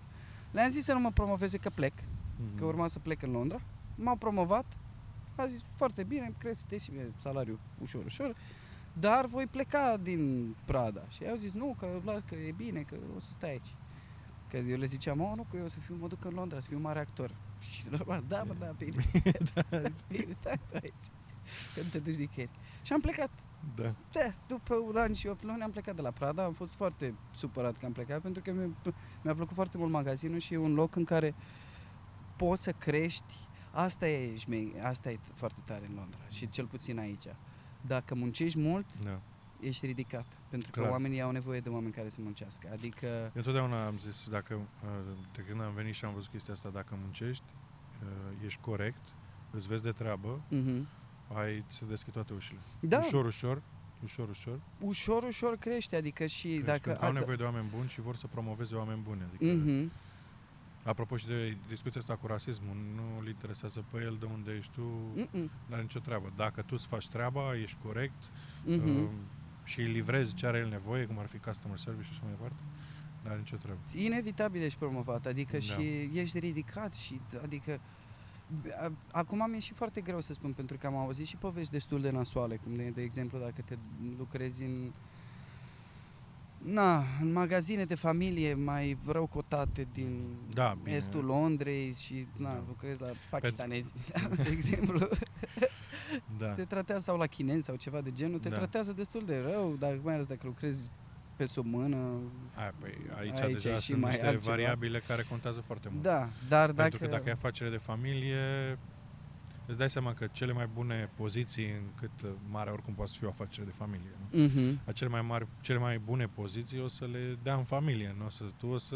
Le-am zis să nu mă promoveze că plec, Mhm. că urma să plec în Londra. M-au promovat, a zis foarte bine, crește și mie salariul ușor, ușor, dar voi pleca din Prada. Și ei au zis, nu, că, la- că e bine, că o să stai aici. Că eu le ziceam, oh, nu, că eu o să fiu, mă duc în Londra, să fiu mare actor. <laughs> Și normal, da, mă, da, bine, da, <laughs> <laughs> bine, stai tu aici, că nu te duci nicăieri. Și am plecat. Da. Da, după un an și 8 luni am plecat de la Prada, am fost foarte supărat că am plecat pentru că mi-a, mi-a plăcut foarte mult magazinul și e un loc în care poți să crești, asta e, șmei, asta e foarte tare în Londra și cel puțin aici. Dacă muncești mult, da. ești ridicat, pentru că Clar. oamenii au nevoie de oameni care să muncească. Adică, Eu întotdeauna am zis, dacă, uh, de când am venit și am văzut chestia asta, dacă muncești, uh, ești corect, îți vezi de treabă, uh-huh. Ai, se deschid toate ușile. da, Ușor, ușor, ușor, ușor. ușor, ușor crește, adică și crești, dacă... pentru că au nevoie de oameni buni și vor să promoveze oameni buni. Adică, Mhm. Apropo și de discuția asta cu rasismul, nu îl interesează pe el de unde ești tu, Mhm. nu are nicio treabă. Dacă tu îți faci treaba, ești corect Mhm. uh, și îi livrezi ce are el nevoie, cum ar fi customer service și așa mai departe, nu are nicio treabă. inevitabil ești promovat, adică Da. și ești ridicat și adică a- acum mi-e și foarte greu să spun pentru că am auzit și povești destul de nasoale, cum de, de exemplu dacă te lucrezi în Na, în magazine de familie mai rău cotate din Da, bine. estul Londrei și na, Da. lucrezi la pakistanezi, <laughs> de exemplu, Da. te tratează sau la chinezi sau ceva de genul, te Da. tratează destul de rău, dar mai ales dacă lucrezi pe sub mână. Aia, păi, aici, Aici deja e și sunt mai niște altceva. variabile care contează foarte mult. Da, dar dacă... Pentru că dacă ai afacere de familie, îți dai seama că cele mai bune poziții, în cât uh, mare oricum poate să fie o afacere de familie, nu? Mhm. A cele mai mari, cele mai bune poziții o să le dea în familie, nu o să, tu o să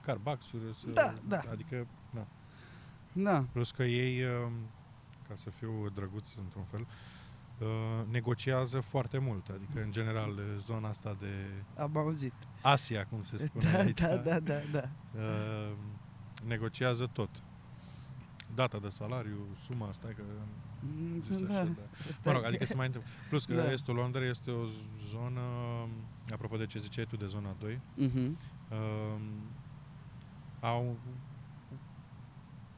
car baxuri, o să, Da, da. Adică, da. Da. Plus că ei, um, ca să fiu drăguț într-un fel, uh, negociază foarte mult. Adică, în general, zona asta de Am auzit. Asia, cum se spune Da, aici, da, da, da, da. uh, negociază tot. Data de salariu, suma asta, că am zis Mm, așa, Da. da. Asta Mă rog, e- adică se mai întâmplă. Plus că Da. estul Londrei este o zonă, apropo de ce ziceai tu de zona 2, Mhm. um, au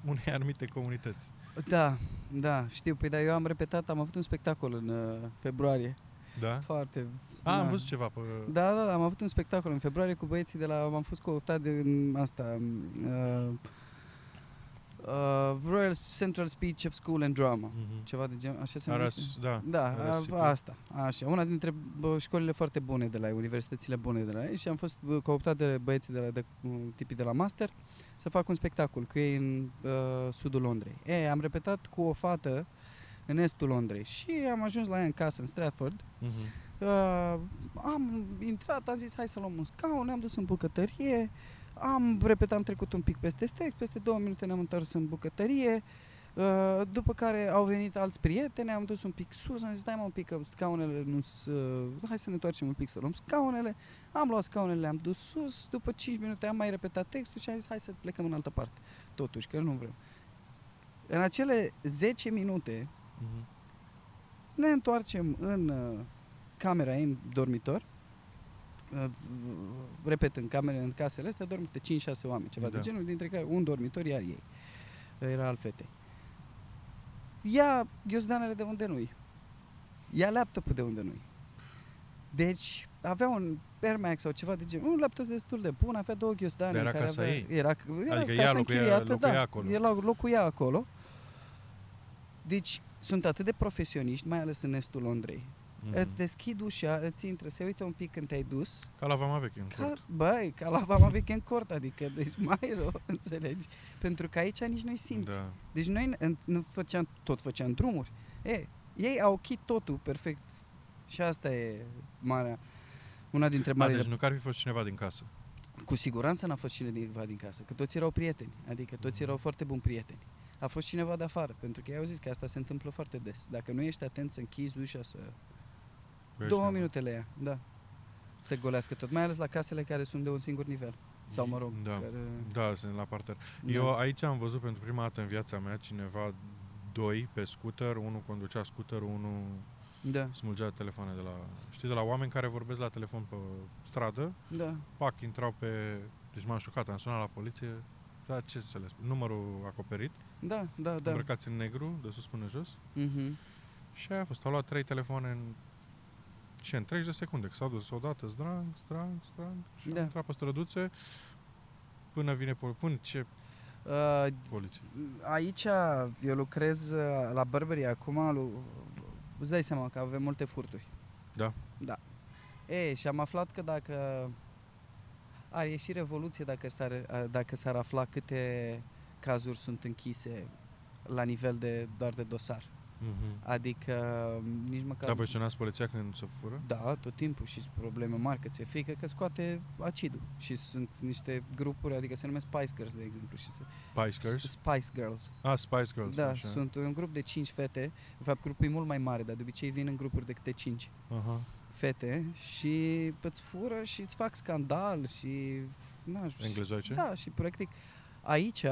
unei anumite comunități. Da, da, știu. Păi da, eu am repetat, am avut un spectacol în uh, februarie. Da? Foarte... A, am da. văzut ceva pe... Da, da, da, am avut un spectacol în februarie cu băieții de la... Am fost cooptat de în asta... Uh, uh, Royal Central Speech of School and Drama. Mhm. Ceva de genul, așa se numește? Aras, da. Da, RSCP. a, asta, așa. Una dintre bă, școlile foarte bune de la ei, universitățile bune de la ei și am fost bă, cooptat de băieții de la de, m, tipii de la master să fac un spectacol cu ei în uh, sudul Londrei. E, am repetat cu o fată în estul Londrei și am ajuns la ea în casă, în Stratford. Mhm. Uh, am intrat, am zis hai să luăm un scaun, ne-am dus în bucătărie, am repetat, am trecut un pic peste text, peste două minute ne-am întors în bucătărie, uh, după care au venit alți prieteni, am dus un pic sus, am zis stai mă un pic că scaunele nu uh, hai să ne întoarcem un pic să luăm scaunele, am luat scaunele, le-am dus sus, după 5 minute am mai repetat textul și am zis hai să plecăm în altă parte, totuși, că nu vrem. În acele 10 minute Mhm. ne întoarcem în uh, camera ei, în dormitor. Uh, repet, în camere, în casele astea dorm de 5-6 oameni, ceva Da. de genul, dintre care un dormitor iar ei. Era al fetei. Ia ghiozdanele de unde nu Ia laptopul de unde nu Deci avea un Air Max sau ceva de genul, un laptop destul de bun, avea două ghiozdane. Dar era care casa avea, ei? Era, era Adică casa ea locuia- închiriată, locuia da, acolo. El locuia acolo. Deci sunt atât de profesioniști, mai ales în estul Londrei. Mhm. Îți deschid ușa, îți intră, se uită un pic când te-ai dus. Ca la Vama Veche, în Ca, cort. băi, ca la Vama Veche în cort, adică, deci <laughs> mai rău, înțelegi? Pentru că aici nici nu-i simți. Da. Deci noi n- nu făceam, tot făceam drumuri. E, ei au ochit totul perfect. Și asta e marea, una dintre Da, marile... deci nu că ar fi fost cineva din casă. Cu siguranță n-a fost cineva din casă, că toți erau prieteni, adică toți erau foarte buni prieteni. A fost cineva de afară, pentru că ei au zis că asta se întâmplă foarte des. Dacă nu ești atent să închizi ușa, să... Băi, Două ăștia- minute le ia, da. Să golească tot, mai ales la casele care sunt de un singur nivel. Sau mă rog, Da. care... Da, sunt la parter. Da. Eu aici am văzut pentru prima dată în viața mea cineva doi pe scooter, unul conducea scooter, unul Da, smulgea telefoane de la, știi, de la oameni care vorbesc la telefon pe stradă, da. pac, intrau pe, deci m-am șocat, am sunat la poliție, da, ce să le spun, numărul acoperit, Da, da, da. da. îmbrăcați în negru, de sus până jos, Mhm. și aia a fost, au luat trei telefoane în, și în 30 de secunde, că s-au dus odată, zdrang, zdrang, zdrang, și Da. au intrat pe străduțe, până vine, pol- până ce Uh, poliție. aici eu lucrez uh, la Burberry acum, lu- îți dai seama că avem multe furturi. Da. Da. E, și am aflat că dacă ar ieși revoluție dacă s-ar, a- dacă s-ar afla câte cazuri sunt închise la nivel de doar de dosar. Mhm. Adică nici măcar... Dar voi sunați poliția când se fură? Da, tot timpul și sunt probleme mari, că ți-e frică că scoate acidul. Și sunt niște grupuri, adică se numesc Spice Girls, de exemplu. Și se- Spice Girls? Spice Girls. Ah, Spice Girls. Da, așa. sunt un grup de 5 fete. În fapt, grupul e mult mai mare, dar de obicei vin în grupuri de câte 5 Aha. fete și îți fură și îți fac scandal și... Na, și- Englezoice? Da, și practic aici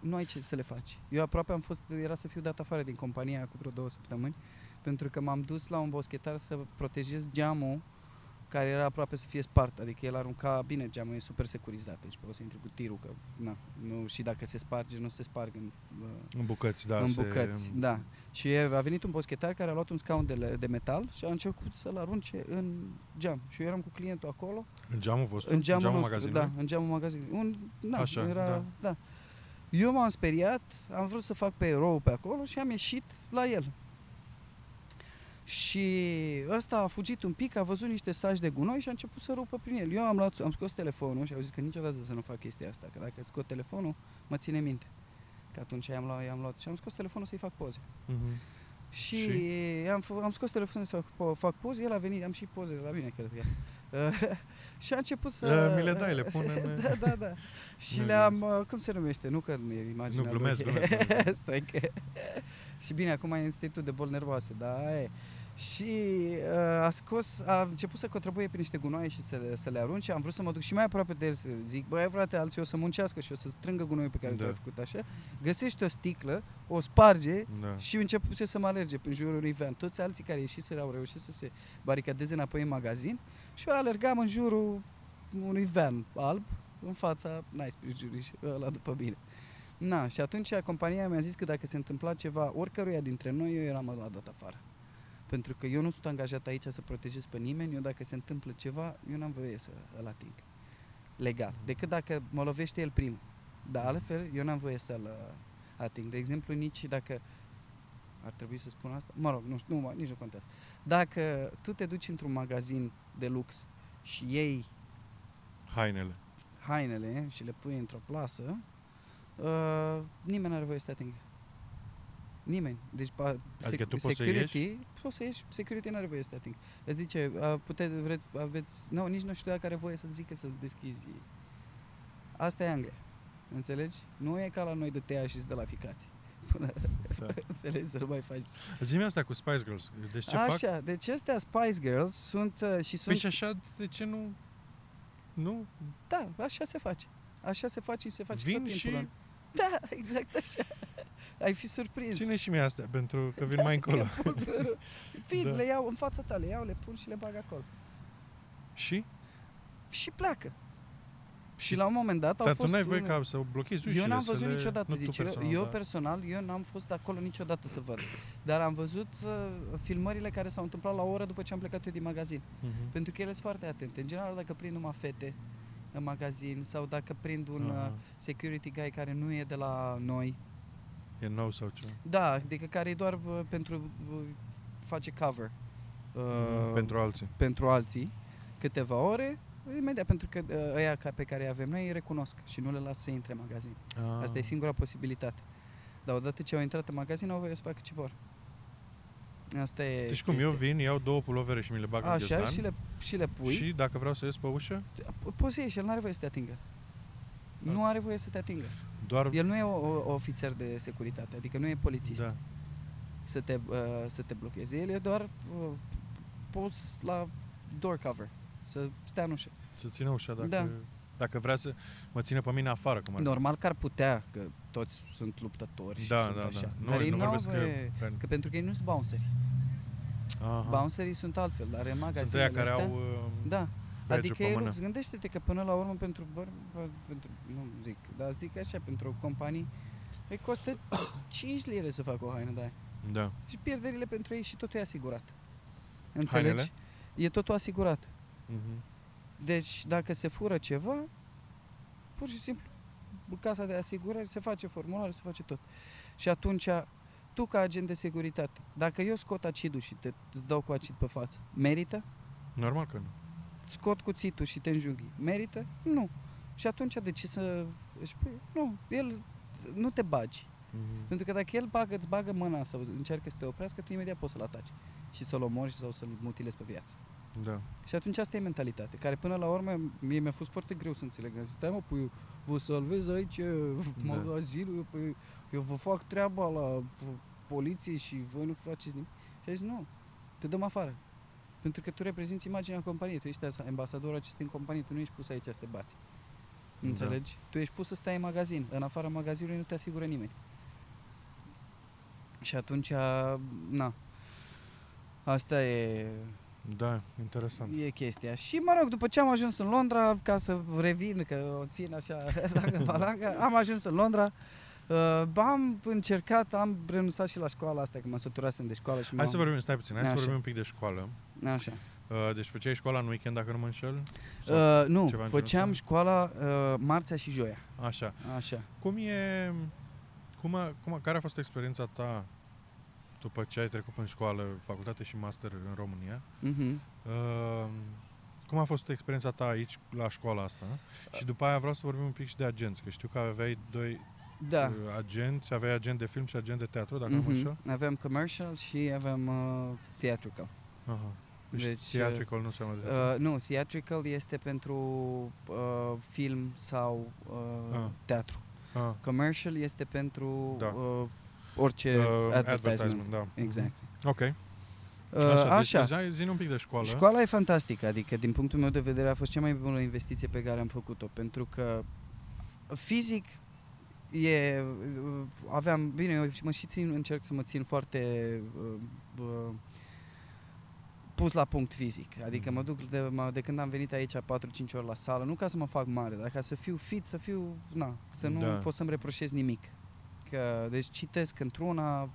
nu ai ce să le faci. Eu aproape am fost, era să fiu dat afară din compania cu vreo două săptămâni, pentru că m-am dus la un boschetar să protejez geamul care era aproape să fie spart, adică el arunca, bine, geamul e super securizat, deci poți să intri cu tirul, că na, nu, și dacă se sparge, nu se sparg în, uh, În bucăți, da. în se- bucăți, da. Și a venit un boschetar care a luat un scaun de, le- de metal și a început să-l arunce în geam. Și eu eram cu clientul acolo, În geamul vostru? în geamul, nostru, magazinului? da, în geamul magazinului. Un, na, Așa, era, da. da. Eu m-am speriat, am vrut să fac pe erou pe acolo și am ieșit la el. Și ăsta a fugit un pic, a văzut niște saci de gunoi și a început să rupă prin el. Eu am, luat, am scos telefonul și au zis că niciodată să nu fac chestia asta, că dacă scot telefonul, mă ține minte. Că atunci i-am luat, i-am luat și am scos telefonul să-i fac poze. Mhm. Și, Și? Am, fă- am scos telefonul să fac, po- fac poze, el a venit, am și poze de la mine, cred că e. <laughs> și a început să... Uh, mi le dai, le pun <laughs> în- da, da, da. Și Nu le-am, uh, cum se numește? Nu că nu e imaginea Nu, glumesc, lui. <laughs> glumesc, glumesc. Stai că... <laughs> și bine, acum e institut de boli nervoase, da, aia e. Și uh, a scos, a început să contribuie pe niște gunoaie și să le, să le arunce. Am vrut să mă duc și mai aproape de el să zic, băi frate, alții o să muncească și o să strângă gunoiul pe care Da. da. l-ai făcut așa. Găsește o sticlă, o sparge Da. și începuse să mă alerge prin jurul unui van. Toți alții care ieșiseră au reușit să se baricadeze înapoi în magazin și eu alergam în jurul unui van alb în fața Nice Jury și ăla după mine. Na, și atunci compania mi-a zis că dacă se întâmpla ceva oricăruia dintre noi, eu eram la dat afară. Pentru că eu nu sunt angajat aici să protejez pe nimeni, eu dacă se întâmplă ceva, eu n-am voie să îl ating. Legal. Decât dacă mă lovește el primul. Dar altfel, eu n-am voie să-l uh, ating. De exemplu, nici dacă ar trebui să spun asta? Mă rog, nu știu, nu, mă- nici nu contează. Dacă tu te duci într-un magazin de lux și iei Hainele. Hainele și le pui într-o plasă, uh, nimeni nu are voie să te atingă. Nimeni. Deci, pa, Adică tu poți să security, poți să ieși, security nu are voie să te atingă. Îți zice, uh, puteți, vreți, aveți, nu, nici nu știu dacă are voie să zică să deschizi. Asta e Anglia. Înțelegi? Nu e ca la noi de te ia și de la ficații. Până, <laughs> Da. <laughs> înțelegi, să nu mai faci. Zi-mi asta cu Spice Girls. Deci ce fac? Așa, deci astea Spice Girls sunt uh, și Păi sunt... și așa, de ce nu... Nu? Da, așa se face. Așa se face și se face Vin tot timpul. și- în- Da, exact așa. Ai fi surprins. Ține și mie astea, pentru că vin mai încolo. Vin, Da. le iau în fața ta, le iau, le pun și le bag acolo. și? Și pleacă. Și, Și- la un moment dat au Dar tu fost n-ai voie unele- ca să blochezi ușile, Eu n-am să văzut le... niciodată. Nu tu Deci eu, personal, eu da. personal, eu n-am fost acolo niciodată să văd. Dar am văzut uh, filmările care s-au întâmplat la o oră după ce am plecat eu din magazin. Mhm. Pentru că ele sunt foarte atente. În general, dacă prind numai fete în magazin sau dacă prind un Aha. uh, security guy care nu e de la noi, E nou sau ce? da, adică care e doar uh, pentru uh, face cover uh, Mhm, Pentru alții. pentru alții câteva ore, imediat pentru că uh, ăia ca- pe care îi avem noi îi recunosc și nu le las să intre în magazin. Ah. Asta e singura posibilitate. Dar odată ce au intrat în magazin, au voie să facă ce vor. Asta e Deci cum, eu vin, iau două pulovere și mi le bag în Așa, ghiozdan și le, și le pui. și dacă vreau să ies pe ușă, Po- Poți să ieși, el nu are voie să te atingă. Da. Nu are voie să te atingă. doar... El nu e o, o, ofițer de securitate, adică nu e polițist Da. să, te, uh, să te blocheze. El e doar uh, pus la door cover, să stea în ușă. Să țină ușa dacă... Da. Dacă vrea să mă țină pe mine afară, cum ar fi. Normal că ar putea, că toți sunt luptători și Da, sunt da, așa. da. Nu, Dar ei nu n-au vorbesc că... voie- Că pentru că ei nu sunt bounceri. Aha. Bouncerii sunt altfel, dar în Sunt magazinele aia care astea, au uh, Da. badge Adică pe el, mână. gândește-te că până la urmă pentru, băr, bă, pentru nu zic, dar zic așa, pentru companii, îi costă <coughs> 5 lire să facă o haină de aia. Da. Și pierderile pentru ei și totul e asigurat. Înțelegi? Hainele? E totul asigurat. Mhm. Deci, dacă se fură ceva, pur și simplu, casa de asigurări se face formular, se face tot. Și atunci, tu ca agent de securitate, dacă eu scot acidul și te îți dau cu acid pe față, merită? Normal că nu. Scot cuțitul și te înjunghi, merită? Nu. Și atunci de ce să își pui? Nu, el nu te bagi. Mhm. Pentru că dacă el bagă, îți bagă mâna sau încearcă să te oprească, tu imediat poți să-l ataci și să-l omori sau să-l mutilezi pe viață. Da. Și atunci asta e mentalitate, care până la urmă mie mi-a fost foarte greu să înțeleg. Am zis, stai mă, păi eu vă salvez aici Da. magazinul, păi eu vă fac treaba la p- poliție și voi nu faceți nimic. Și a zis, nu, te dăm afară. Pentru că tu reprezinți imaginea companiei, tu ești asa- ambasadorul acestei companii, tu nu ești pus aici să te bați. Da. Înțelegi? Tu ești pus să stai în magazin. În afara magazinului nu te asigură nimeni. Și atunci, na, asta e Da, interesant. E chestia. Și mă rog, după ce am ajuns în Londra, ca să revin, că o țin așa <laughs> dacă valanga, am ajuns în Londra, uh, am încercat, am renunțat și la școala asta, că mă săturasem de școală și Hai m-am- să vorbim, stai puțin, hai să Așa. vorbim un pic de școală. Așa. Uh, Deci făceai școala în weekend, dacă nu mă înșel? Sau- Uh, nu, ceva în făceam genul școala uh, marțea și joia. Așa. Așa. Cum e... Cum a, cum a, care a fost experiența ta după ce ai trecut în școală, facultate și master în România? Mhm. Uh, cum a fost experiența ta aici, la școala asta? Și după aia vreau să vorbim un pic și de agenți, că știu că aveai doi Da. uh, agenți, aveai agent de film și agent de teatru, dacă nu mă Mhm. înșel? Avem commercial și avem uh, theatrical. Aha. Deci, Deci, theatrical nu înseamnă de Uh, nu, theatrical este pentru uh, film sau uh, Ah. teatru. ah, Commercial este pentru Da. uh, orice uh, advertisement. da. Exact. Ok. Uh, Așa, așa. deci zi- zi-ne un pic de școală. Școala e fantastică, adică din punctul meu de vedere a fost cea mai bună investiție pe care am făcut-o, pentru că fizic e, uh, aveam, bine, eu mă și țin, încerc să mă țin foarte uh, uh, pus la punct fizic, adică mă duc de, mă, de când am venit aici 4-5 ori la sală, nu ca să mă fac mare, dar ca să fiu fit, să fiu, na, să nu Da. pot să-mi reproșez nimic. Că, deci citesc într-una,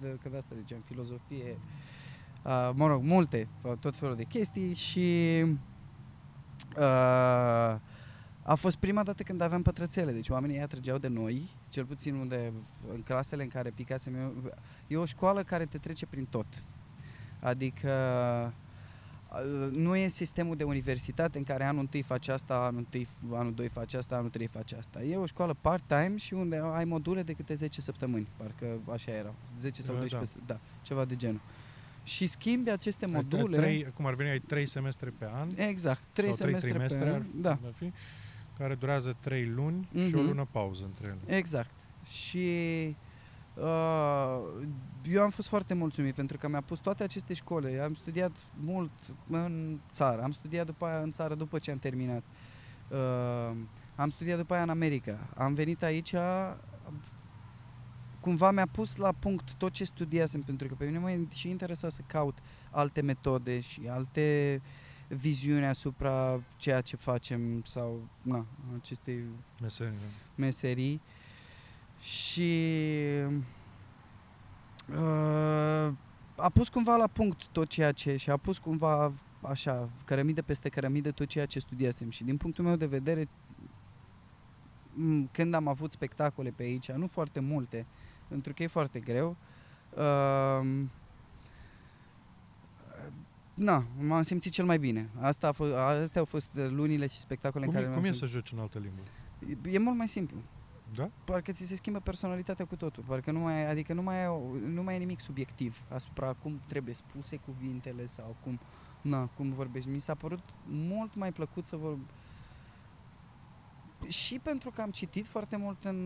de, că de asta ziceam, filozofie, uh, mă rog, multe, tot felul de chestii și uh, a fost prima dată când aveam pătrățele, deci oamenii ăia trăgeau de noi, cel puțin unde, în clasele în care picasem eu, e o școală care te trece prin tot. Adică uh, nu e sistemul de universitate în care anul întâi faci asta, anul, întâi, anul doi faci asta, anul trei faci asta. E o școală part-time și unde ai module de câte 10 săptămâni, parcă așa erau, 10 sau Da, 12, da, ceva de genul. Și schimbi aceste Ai- ai module... Trei, cum ar veni, ai trei semestre pe an. Exact, trei sau trei semestre trimestre pe ar, an. Da, ar fi, care durează trei luni și o Mhm. lună pauză între ele. exact. Și uh, eu am fost foarte mulțumit pentru că mi-a pus toate aceste școli. Am studiat mult în țară, am studiat după aia în țară după ce am terminat. Uh, am studiat după aia în America. Am venit aici, cumva mi-a pus la punct tot ce studiasem, pentru că pe mine mă și interesa să caut alte metode și alte viziuni asupra ceea ce facem sau na, acestei Meserie. meserii și uh, a pus cumva la punct tot ceea ce și a pus cumva așa, cărămidă peste cărămidă tot ceea ce studiasem și din punctul meu de vedere m, când am avut spectacole pe aici, nu foarte multe, pentru că e foarte greu, uh, na, m-am simțit cel mai bine. Asta a fost, astea au fost lunile și spectacole Cum, în e, care cum e m-am să joci în altă limbă? simțit- E mult mai simplu Da? parcă ți se schimbă personalitatea cu totul. Parcă nu mai, adică nu mai, e, nu mai e nimic subiectiv asupra cum trebuie spuse cuvintele sau cum, na, cum vorbești. Mi s-a părut mult mai plăcut să vorb... Și pentru că am citit foarte mult în,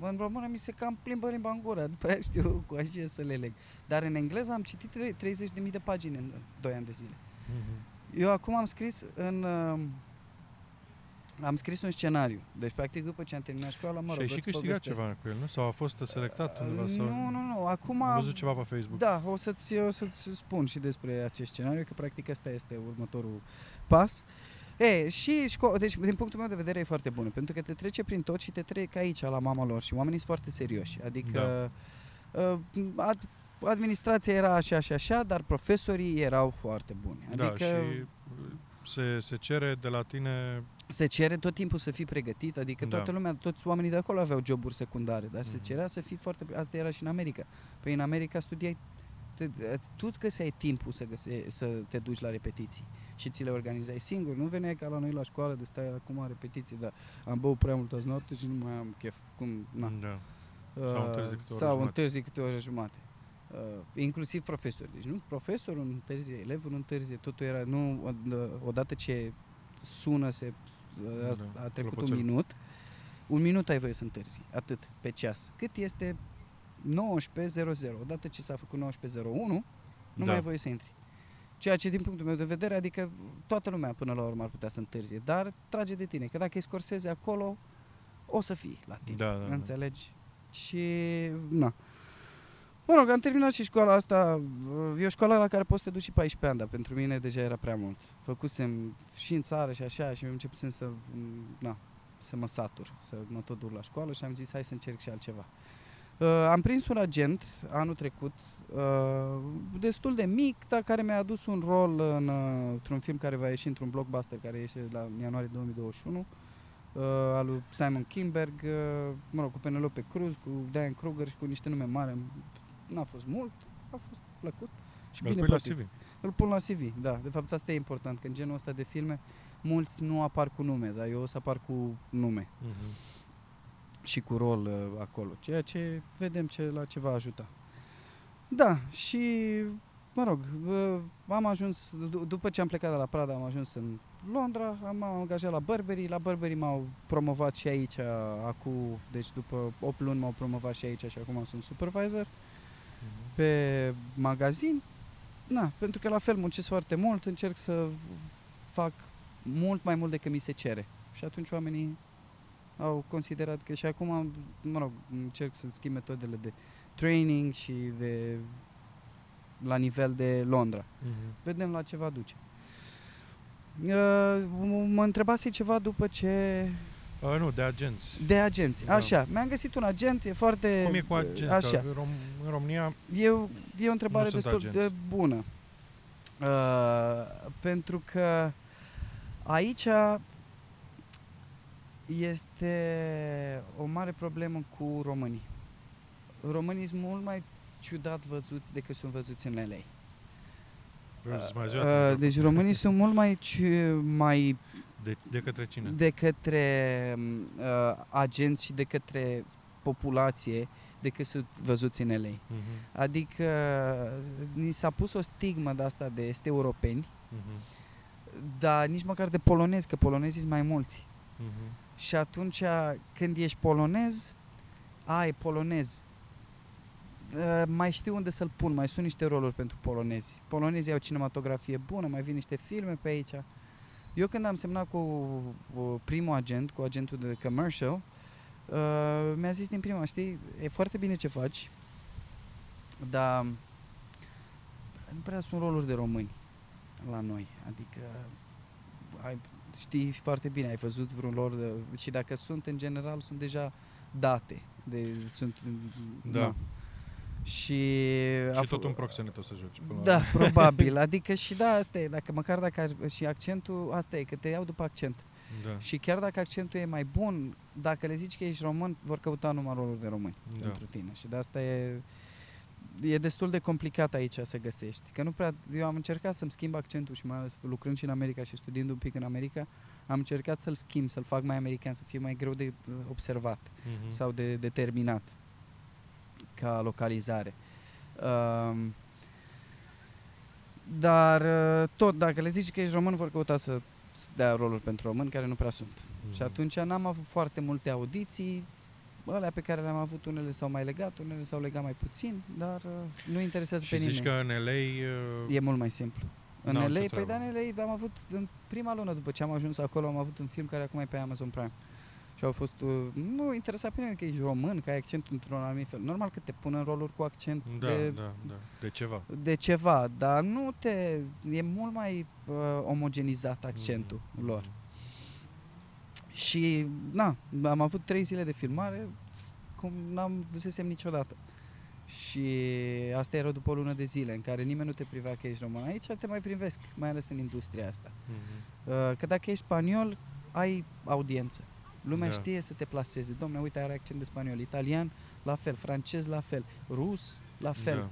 în română, mi se cam plimbă limba în gură. După aia știu cu așa să le leg. Dar în engleză am citit tre- 30.000 de pagini în 2 ani de zile. Mhm. Eu acum am scris în uh, Am scris un scenariu. Deci, practic, după ce am terminat școala, mă rog, și ai și îți câștigat povestesc. ceva cu el, nu? Sau a fost selectat undeva? Sau... Nu, nu, nu. Acum... Am văzut ceva pe Facebook. Da, o să-ți, o să-ți spun și despre acest scenariu, că practic ăsta este următorul pas. E, și școala, deci din punctul meu de vedere e foarte bună, pentru că te trece prin tot și te trec aici la mama lor și oamenii sunt foarte serioși. Adică uh, ad, administrația era așa și așa, dar profesorii erau foarte buni. Adică da, și se, se cere de la tine se cere tot timpul să fii pregătit, adică Da. toată lumea, toți oamenii de acolo aveau joburi secundare, dar se Mhm. cerea să fii foarte, asta era și în America. Păi în America studiai, te, îți- tu îți găseai timpul să, găse, să te duci la repetiții și ți le organizai singur, nu veneai ca la noi la școală de stai acum repetiții, dar am băut prea mult azi noapte și nu mai am chef, cum, na. Da. Sau întârzi câte o oră Sau jumate. întârzi câte o oră jumate. Uh, inclusiv profesori. Deci nu profesorul întârzie, elevul nu întârzie, totul era, nu, od- odată ce sună, se, a, Da, a trecut clopoțelul. un minut, un minut ai voie să întârzi, atât, pe ceas. Cât este 19.00. Odată ce s-a făcut 19.01, nu Da. mai ai voie să intri. Ceea ce din punctul meu de vedere, adică toată lumea până la urmă ar putea să întârzie, dar trage de tine, că dacă îi scorsezi acolo, o să fii la tine. Da, da, da. Înțelegi? Și, na. Mă rog, am terminat și școala asta. E o școală la care poți să te duci și 14 ani, dar pentru mine deja era prea mult. Făcusem și în țară și așa și mi-am început să, na, să mă satur, să mă tot duc la școală și am zis hai să încerc și altceva. Uh, am prins un agent anul trecut, uh, destul de mic, dar care mi-a adus un rol în, uh, într-un film care va ieși într-un blockbuster care ieșe la în ianuarie 2021 uh, al lui Simon Kimberg, uh, mă rog, cu Penelope Cruz, cu Diane Kruger și cu niște nume mari. N-a fost mult, a fost plăcut și Îl bine pui la plătit. CV. Îl pun la CV, da. De fapt, asta e important, că în genul ăsta de filme mulți nu apar cu nume, dar eu o să apar cu nume Mhm. și cu rol uh, acolo, ceea ce vedem ce, la ce va ajuta. Da, și mă rog, uh, am ajuns, d- după ce am plecat de la Prada, am ajuns în Londra, am angajat la Burberry, la Burberry m-au promovat și aici acum, deci după 8 luni m-au promovat și aici și acum sunt supervisor Mhm. Pe magazin. Na, pentru că la fel muncesc foarte mult, încerc să v- fac mult mai mult decât mi se cere. Și atunci oamenii au considerat că și acum, mă rog, încerc să schimb metodele de training și de la nivel de Londra. Mhm. Vedem la ce va duce. Uh, mă întrebase ceva după ce... Uh, nu, de agenți. De agenți. Da. Așa, mi-am găsit un agent, e foarte... Cum e cu agenți? Așa. Că În, Rom- în România E, o- e o întrebare Nu sunt destul agenți. de bună. Uh, pentru că aici este o mare problemă cu românii. Românii sunt mult mai ciudat văzuți decât sunt văzuți în LA. vreau să mai zi o Uh, dată, deci românii sunt mult mai, ci- mai de, de către cine? de către uh, agenți și de către populație decât sunt văzuți în LA. Mhm. Adică ni s-a pus o stigmă de asta de este europeni, Mhm. dar nici măcar de polonezi, că polonezii sunt mai mulți. Mhm. Și atunci când ești polonez, ai polonez. Uh, mai știu unde să-l pun, mai sunt niște roluri pentru polonezi. Polonezii au cinematografie bună, mai vin niște filme pe aici. Eu când am semnat cu uh, primul agent, cu agentul de commercial, uh, mi-a zis din prima, știi, e foarte bine ce faci, dar nu prea sunt roluri de români la noi. Adică ai, știi foarte bine, ai văzut vreun lor de, și dacă sunt, în general, sunt deja date. De, sunt, Da. na. Și, a Și f- tot un proxenet o să joci. până la Da, urmă. probabil. <laughs> Adică și da, asta e, dacă măcar dacă ar, și accentul, asta e, că te iau după accent. Da. Și chiar dacă accentul e mai bun, dacă le zici că ești român, vor căuta numai roluri de români Da. pentru tine. Și de asta e, e destul de complicat aici să găsești. Că nu prea, eu am încercat să-mi schimb accentul și mai ales lucrând și în America și studiind un pic în America, am încercat să-l schimb, să-l fac mai american, să fie mai greu de uh, observat Mhm. sau de determinat ca localizare. Um, dar uh, tot, dacă le zici că ești român, vor căuta să să dea roluri pentru români care nu prea sunt. Mhm. Și atunci n-am avut foarte multe audiții, alea pe care le-am avut, unele s-au mai legat, unele s-au legat mai puțin, dar uh, nu interesează Și pe zici nimeni. că în LA uh, E mult mai simplu. În N-au ce LA, păi treabă. da, în LA am avut, în prima lună după ce am ajuns acolo, am avut un film care acum e pe Amazon Prime. Și au fost, uh, nu interesa pe nimeni că ești român, că ai accentul într-un anumit fel. Normal că te pun în roluri cu accent Da, de, da, da. De ceva. de ceva, dar nu te, e mult mai uh, omogenizat accentul Mhm. lor. Și, na, am avut trei zile de filmare, cum n-am văzusem niciodată. Și asta era după o lună de zile, în care nimeni nu te privea că ești român. Aici te mai privesc, mai ales în industria asta. Mhm. Uh, Că dacă ești spaniol, ai audiență. Lumea Da. știe să te placeze. Domne, uite, are accent de spaniol. Italian, la fel. Francez, la fel. Rus, la fel. Da.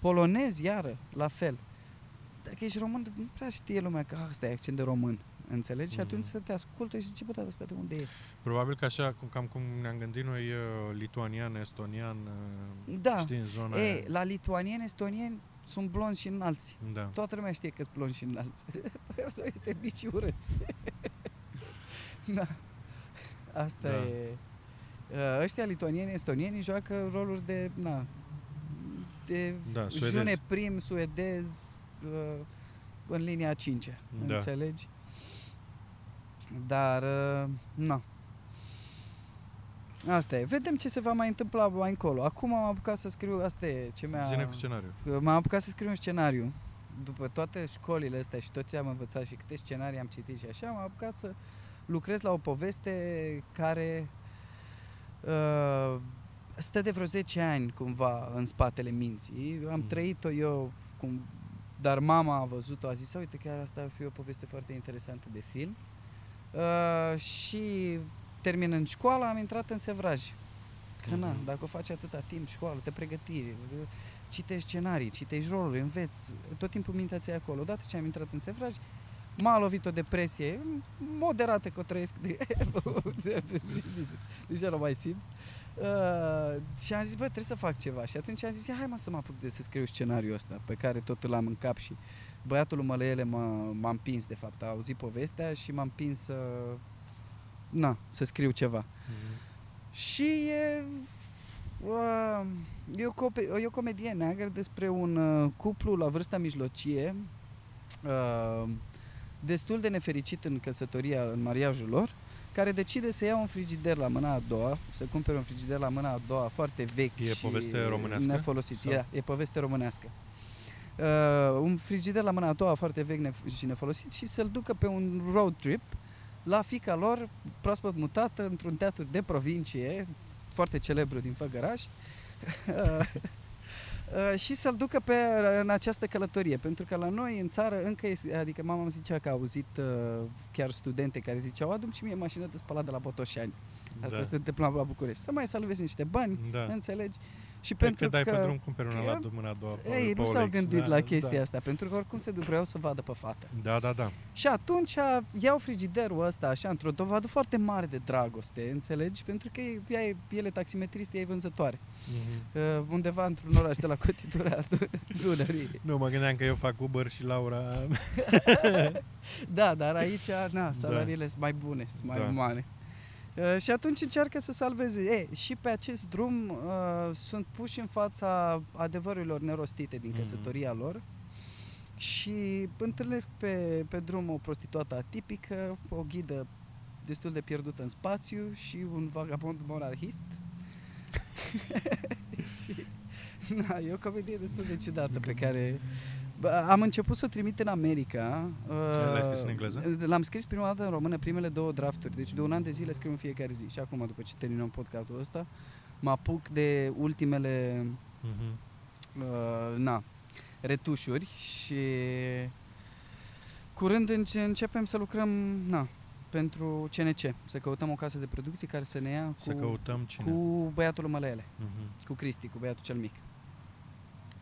Polonez, iară, la fel. Dacă ești român, nu prea știe lumea că ah, ăsta e accent de român. Înțelegi? Și atunci Mhm. să te ascultă și zice, bă, dar ăsta de unde e? Probabil că așa, cum- cam cum ne-am gândit noi, uh, lituanian, estonian, uh, Da. știi, în zona E, aia. la lituanieni, estonieni sunt blonzi și înalți. Da. Toată lumea știe că sunt blonzi și înalți. <laughs> Asta este mici și urâți. <laughs> da. Asta Da. e. Uh, Ăștia lituanieni, estonieni joacă roluri de, na, de Da, suedez. june prim, suedez, uh, în linia a cincea, Da. înțelegi? Dar, uh, na. Asta e. Vedem ce se va mai întâmpla mai încolo. Acum am apucat să scriu, asta e ce mi-a... Zine cu scenariu. Că M-am apucat să scriu un scenariu după toate școlile astea și tot ce am învățat și câte scenarii am citit și așa, m-am apucat să lucrez la o poveste care uh, stă de vreo 10 ani cumva în spatele minții. Am Mhm. trăit-o eu, cum, dar mama a văzut-o, a zis, uite, chiar asta ar fi o poveste foarte interesantă de film. Uh, și terminând școala, am intrat în sevraj. Că na, Mhm. dacă o faci atâta timp, școală, te pregătiri, citești scenarii, citești roluri, înveți, tot timpul mintea ți acolo. Odată ce am intrat în sevraj, m-a lovit o depresie moderată că o trăiesc de, <laughs> de, de, de, deja nu mai simt. Uh, și am zis, bă, trebuie să fac ceva. Și atunci am zis, "Ia, hai mă să mă apuc de să scriu scenariul ăsta, pe care tot îl am în cap și băiatul lui Mălăele m-a, m-a împins, de fapt, a auzit povestea și m-a împins să, na, să scriu ceva. Mhm. Și e, uh, e, o, cope- e o comedie neagră despre un uh, cuplu la vârsta mijlocie, uh, destul de nefericit în căsătoria, în mariajul lor, care decide să ia un frigider la mâna a doua, să cumpere un frigider la mâna a doua foarte vechi E și poveste românească? nefolosit. Sau? E, e poveste românească. Uh, un frigider la mâna a doua foarte vechi nef- și nefolosit și să-l ducă pe un road trip la fica lor, proaspăt mutată într-un teatru de provincie, foarte celebru din Făgăraș, <laughs> uh, uh, și să-l ducă pe, în această călătorie. Pentru că la noi în țară încă este, adică mama îmi zicea că a auzit uh, chiar studente care ziceau, adu și mie mașină de spălat de la Botoșani. Asta Da. se întâmpla la București. Să mai salvezi niște bani, Da. înțelegi? Și Păi pentru că dai că... pe drum, cumperi una la că- mâna a doua. pe- Ei, pe nu s-au OLX, gândit da, la chestia da. asta, pentru că oricum se duc, vreau să vadă pe fată. Da, da, da. Și atunci iau frigiderul ăsta așa într-o dovadă foarte mare de dragoste, înțelegi? Pentru că ea e, el e taximetrist, ea e vânzătoare. Mhm. Uh, undeva într-un oraș de la cotitura Dun- <laughs> Dunării. Nu, mă gândeam că eu fac Uber și Laura... <laughs> Da, dar aici, na, salariile sunt mai bune, sunt mai Da. umane. Uh, și atunci încearcă să salveze. E, și pe acest drum uh, sunt puși în fața adevărurilor nerostite din Mhm. căsătoria lor și întâlnesc pe, pe drum o prostituată atipică, o ghidă destul de pierdută în spațiu și un vagabond monarhist. <laughs> <laughs> și, na, e o comedie destul de ciudată pe care Bă, am început să o trimit în America. L-ai scris în uh, engleză? L-am scris prima dată în română, primele două drafturi. Deci de un an de zile scriu în fiecare zi. Și acum, după ce terminăm podcastul ăsta, mă apuc de ultimele Mhm. uh, na, retușuri și curând înce- începem să lucrăm na, pentru CNC, să căutăm o casă de producție care să ne ia cu, Să căutăm cine. cu băiatul lui Mălele, Mhm. cu Cristi, cu băiatul cel mic.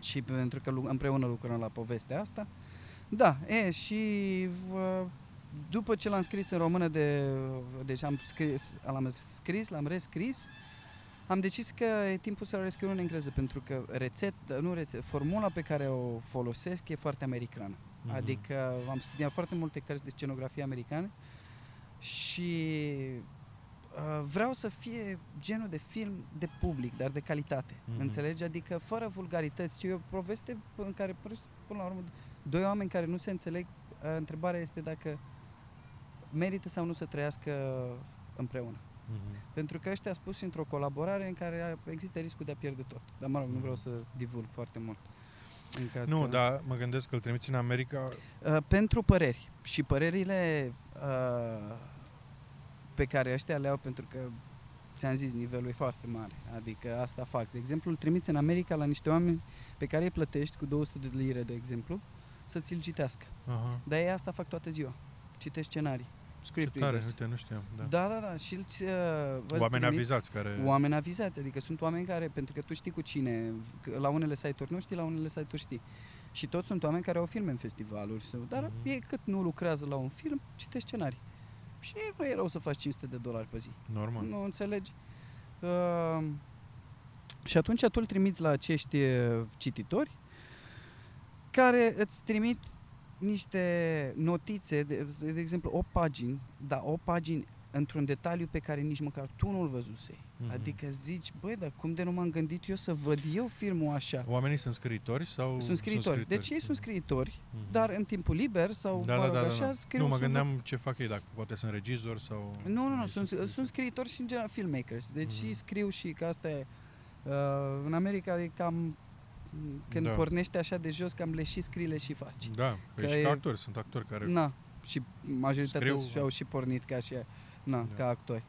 Și pentru că lu- împreună lucrăm la povestea asta. Da, e, și vă, după ce l-am scris în română de... Deci am scris, l-am scris, l-am rescris, am decis că e timpul să-l rescriu în engleză, pentru că rețet, nu rețet, formula pe care o folosesc e foarte americană. Mhm. Adică am studiat foarte multe cărți de scenografie americane și uh, vreau să fie genul de film de public, dar de calitate. Mhm. Înțelegi? Adică fără vulgarități, ci e o poveste în care până până la urmă doi oameni care nu se înțeleg, uh, întrebarea este dacă merită sau nu să trăiască împreună. Mhm. Pentru că ăștia spus într-o colaborare în care există riscul de a pierde tot. Dar mă rog, nu vreau să divulg foarte mult. În caz Nu, că... dar mă gândesc că îl trimiți în America. Uh, pentru păreri. Și părerile uh, pe care ăștia le au, pentru că ți-am zis, nivelul e foarte mare. Adică asta fac. De exemplu, îl trimiți în America la niște oameni pe care îi plătești cu 200 de lire, de exemplu, să ți-l citească. Aha. Dar ei asta fac toată ziua. Citești scenarii. Ce Script tare, readers. uite, nu știam. Da. Da, da, da. Și îți, uh, îl Oameni trimiți- avizați care... Oameni avizați, adică sunt oameni care, pentru că tu știi cu cine, că la unele site-uri nu știi, la unele site-uri știi. Și toți sunt oameni care au filme în festivaluri, sau, dar Mhm. ei cât nu lucrează la un film, citește scenarii. Și nu e rău să faci 500 de dolari pe zi. Normal. Nu înțelegi? Uh, și atunci tu îl trimiți la acești uh, cititori care îți trimit niște notițe, de, de exemplu, o pagini, dar o pagini într-un detaliu pe care nici măcar tu nu-l văzusei. Mhm. Adică zici, băi, dar cum de nu m-am gândit eu să văd eu filmul așa? Oamenii sunt scriitori sau... Sunt scriitori. Deci ei sunt Mhm. scriitori, Mhm. dar în timpul liber sau da, mă da, rog, da, da, așa da. scriu Nu, mă sub- gândeam ce fac ei, dacă poate sunt regizori sau... Nu, nu, nu, Ei sunt, scriitori. sunt scriitori și în general filmmakers. Deci Mhm. și scriu și că asta e... Uh, în America e cam... Când Da. pornește așa de jos, cam le și scrii, le și faci. Da, păi Că și e- ca actori, sunt actori care... Na, și majoritatea Scriu, și-au și pornit ca și na, Da. ca actori.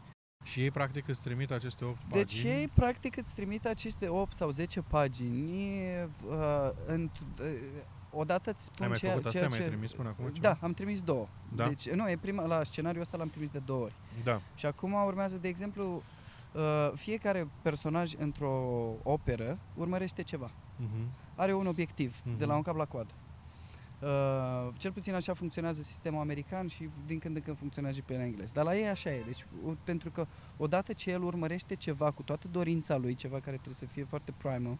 Și ei practic îți trimit aceste 8 pagini. Deci ei practic îți trimit aceste 8 sau 10 pagini uh, în, uh, odată îți spun Ai mai ceea, făcut asta? ceea Ai ce... mai trimis până acum ceva? Da, am trimis două. Da? Deci, nu, e prima, la scenariul ăsta l-am trimis de două ori. Da. Și acum urmează, de exemplu, uh, fiecare personaj într-o operă urmărește ceva. Mhm. Are un obiectiv, de Mhm. la un cap la coadă. Uh, cel puțin așa funcționează sistemul american și din când în când funcționează și pe englez. Dar la ei așa e. Deci, u- pentru că odată ce el urmărește ceva cu toată dorința lui, ceva care trebuie să fie foarte primal, Mhm.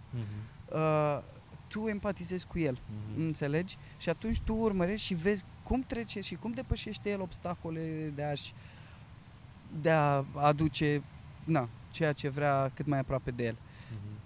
uh, tu empatizezi cu el. Mhm. Înțelegi? Și atunci tu urmărești și vezi cum trece și cum depășește el obstacole de a de a aduce na, ceea ce vrea cât mai aproape de el.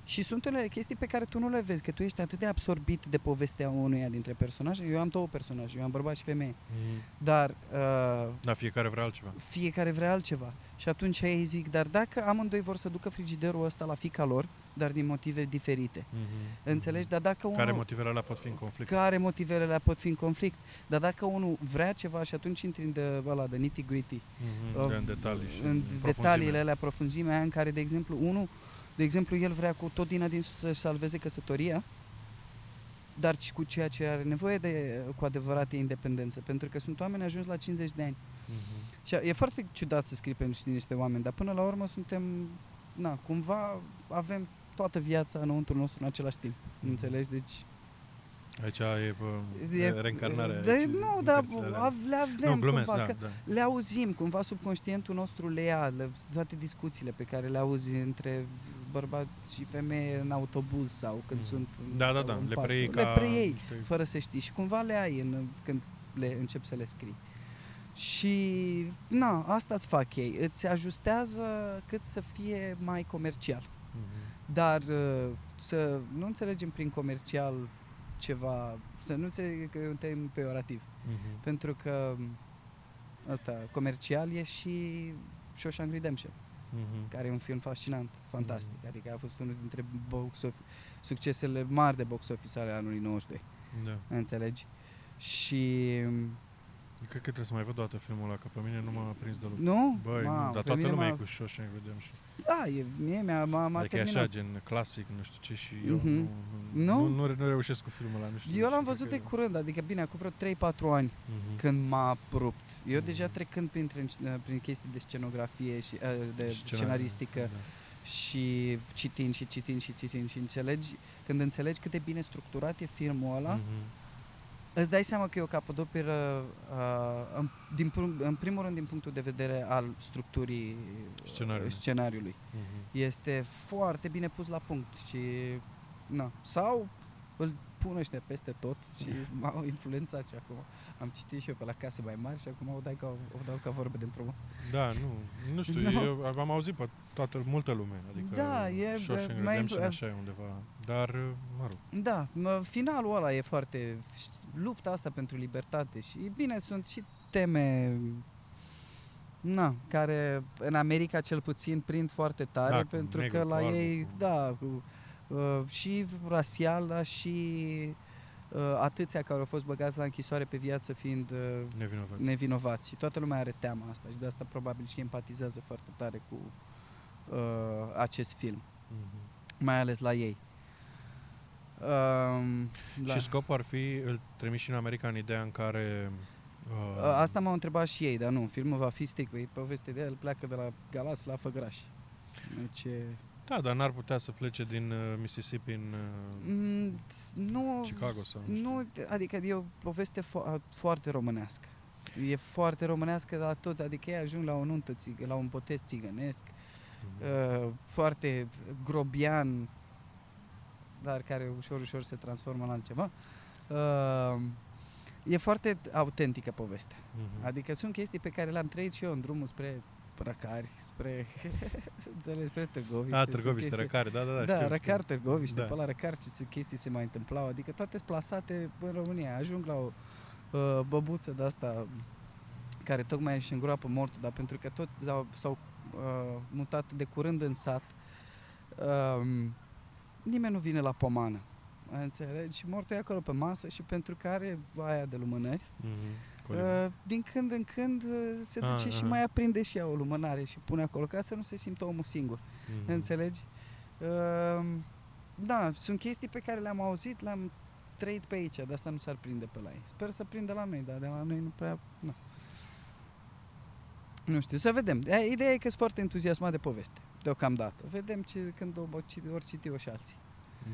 Mhm. Și sunt unele chestii pe care tu nu le vezi, că tu ești atât de absorbit de povestea unuia dintre personaje. Eu am două personaje, eu am bărbat și femeie. Mhm. Dar uh, Da, fiecare vrea altceva. fiecare vrea altceva. Și atunci ei zic, dar dacă amândoi vor să ducă frigiderul ăsta la fica lor, dar din motive diferite. Mhm. Înțelegi? Dar dacă Care unul... motivele alea pot fi în conflict? care motivele alea pot fi în conflict. Dar dacă unul vrea ceva și atunci intri în de, ăla, de nitty-gritty, Mhm. of- De în detalii și în profunzime. detaliile alea, profunzimea aia în care, de exemplu, unul, de exemplu, el vrea cu tot din adins să-și salveze căsătoria, dar și cu ceea ce are nevoie de cu adevărat e independență, pentru că sunt oameni ajuns la 50 de ani. Mhm. Și e foarte ciudat să scrii pentru niște oameni, dar până la urmă suntem, na, cumva avem toată viața înăuntru nostru în același timp. Mhm. Înțelegi? Deci Aici e, bă, e reîncarnarea. De, aici, nu, în dar cărțile alea. av- le avem Nu, glumesc, cumva, da, că da. le auzim, cumva subconștientul nostru le ia, le, toate discuțiile pe care le auzi între bărbați și femeie în autobuz sau când Mhm. sunt în- Da, da, da, în le parc, preiei le ca preiei niște- fără să știi și cumva le ai în, când le încep să le scrii. Și, na, asta îți fac ei, îți ajustează cât să fie mai comercial. Mhm. Dar uh, să nu înțelegem prin comercial ceva, să nu înțelegem că e un termen peorativ. Mhm. Pentru că asta, comercial e și Shawshank Redemption, Mhm. care e un film fascinant, fantastic. Mhm. Adică a fost unul dintre box office, succesele mari de box office ale anului 92, Da. înțelegi? Și Cred că trebuie să mai văd o dată filmul ăla, că pe mine nu m-a prins deloc. nu? Băi, Mamă, nu, dar pe toată mine lumea e m-a- cu Shawshank Redemption. Da, e, mie mi-a, m-a, m-a Adică e așa, terminat. gen clasic, nu știu ce, și eu Mhm. nu, Nu? nu, nu, nu reușesc cu filmul ăla, nu știu. Eu l-am cred văzut că- de curând, adică bine, acum vreo 3-4 ani. Mhm. când m-a rupt. Eu Mhm. deja trecând printre, prin chestii de scenografie și uh, de Scenariu, scenaristică da. și citind și citind și citind și înțelegi, când înțelegi cât de bine structurat e filmul ăla, Mhm. Îți dai seama că e o capodoperă uh, în, din, prim- în primul rând din punctul de vedere al structurii uh, Scenariului. scenariului. Mhm. Este foarte bine pus la punct și na. sau îl pun ăștia peste tot și <laughs> m-au influențat și acum am citit și eu pe la case mai mari și acum o dau ca, o dau ca vorbe de împrumut. Da, nu, nu știu, No. <laughs> eu am auzit pe toată, multă lume, adică Da, e, Shawshank mai- Redemption așa e undeva, dar, mă rog, Da, mă, finalul ăla e foarte... Lupta asta pentru libertate și bine, sunt și teme na, care în America cel puțin prind foarte tare Da, cu pentru negru, că cu la alb, ei, cu- da, cu, uh, și rasial, dar și uh, atâția care au fost băgați la închisoare pe viață fiind uh, nevinovat. nevinovați și toată lumea are teama asta și de asta probabil și empatizează foarte tare cu uh, acest film, Mhm. mai ales la ei. Um, da. Și scopul ar fi, îl trimiți și în America în ideea în care... Uh, A- Asta m-au întrebat și ei, dar nu, filmul va fi strict, e poveste de el, pleacă de la Galați la Făgraș. Deci, e- Da, dar n-ar putea să plece din uh, Mississippi în... Uh, mm, s- nu, Chicago sau nu nu, adică e o poveste fo- foarte românească. E foarte românească, dar tot, adică ei ajung la o nuntă, țigă, la un botez țigănesc, uh, foarte grobian, dar care ușor, ușor se transformă în altceva. Uh, e foarte autentică povestea. mhm. Adică sunt chestii pe care le-am trăit și eu în drumul spre Răcari, spre, <laughs> înțeles, spre Târgoviște. A, sunt Târgoviște, chestii- Răcare, da, da, da, Da, știu, Răcar, știu. Târgoviște, Da. pe la Răcar ce se- chestii se mai întâmplau, adică toate sunt plasate în România. Ajung la o uh, băbuță de asta care tocmai își îngroapă mortul, dar pentru că tot s-au, s-au uh, mutat de curând în sat, uh, nimeni nu vine la pomană. Înțelegi? Și mortul e acolo pe masă și pentru că are aia de lumânări, Mhm. Colivă. Uh, din când în când uh, se Ah, duce și aha. mai aprinde și ea o lumânare și pune acolo ca să nu se simtă omul singur. Mhm. Înțelegi? Uh, da, sunt chestii pe care le-am auzit, le-am trăit pe aici, de asta nu s-ar prinde pe la ei. Sper să prindă la noi, dar de la noi nu prea... Nu, nu știu, să vedem. E, Ideea e că sunt foarte entuziasmat de poveste, deocamdată. Vedem ce, când o, o citi, ori citi-o și alții.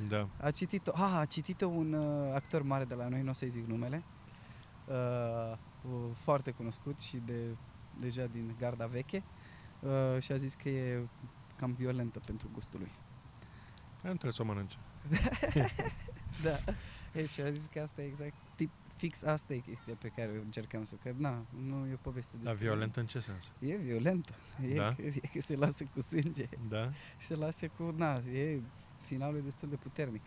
Da. A citit-o, ah, a citit-o un uh, actor mare de la noi, nu o să-i zic numele, uh, uh, foarte cunoscut și de, deja din garda veche uh, și a zis că e cam violentă pentru gustul lui. Nu trebuie să o mănânce. <laughs> Da. E, și a zis că asta e exact, tip, fix asta e chestia pe care încercăm să, că na, nu e o poveste Dar despre- violent în ce sens? E violentă. E, Da? că, e că se lasă cu sânge. Da? Se lasă cu, na, e, finalul e destul de puternic.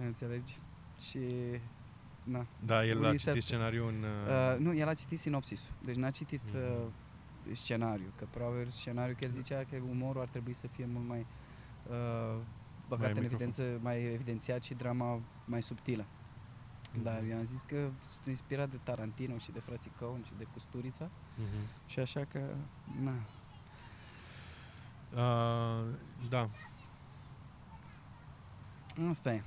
Înțelegi? Și, na, Da, el a Unii se- citit scenariul în... Uh, nu, el a citit sinopsisul, deci n-a citit Mhm. uh, scenariu, că probabil scenariu că el zicea că umorul ar trebui să fie mult mai uh, băgat Mai în microfon. evidență, mai evidențiat și drama mai subtilă. Mhm. Dar eu am zis că sunt inspirat de Tarantino și de frații Coen și de Custurița Mhm. și așa că, na, Uh, da, asta e.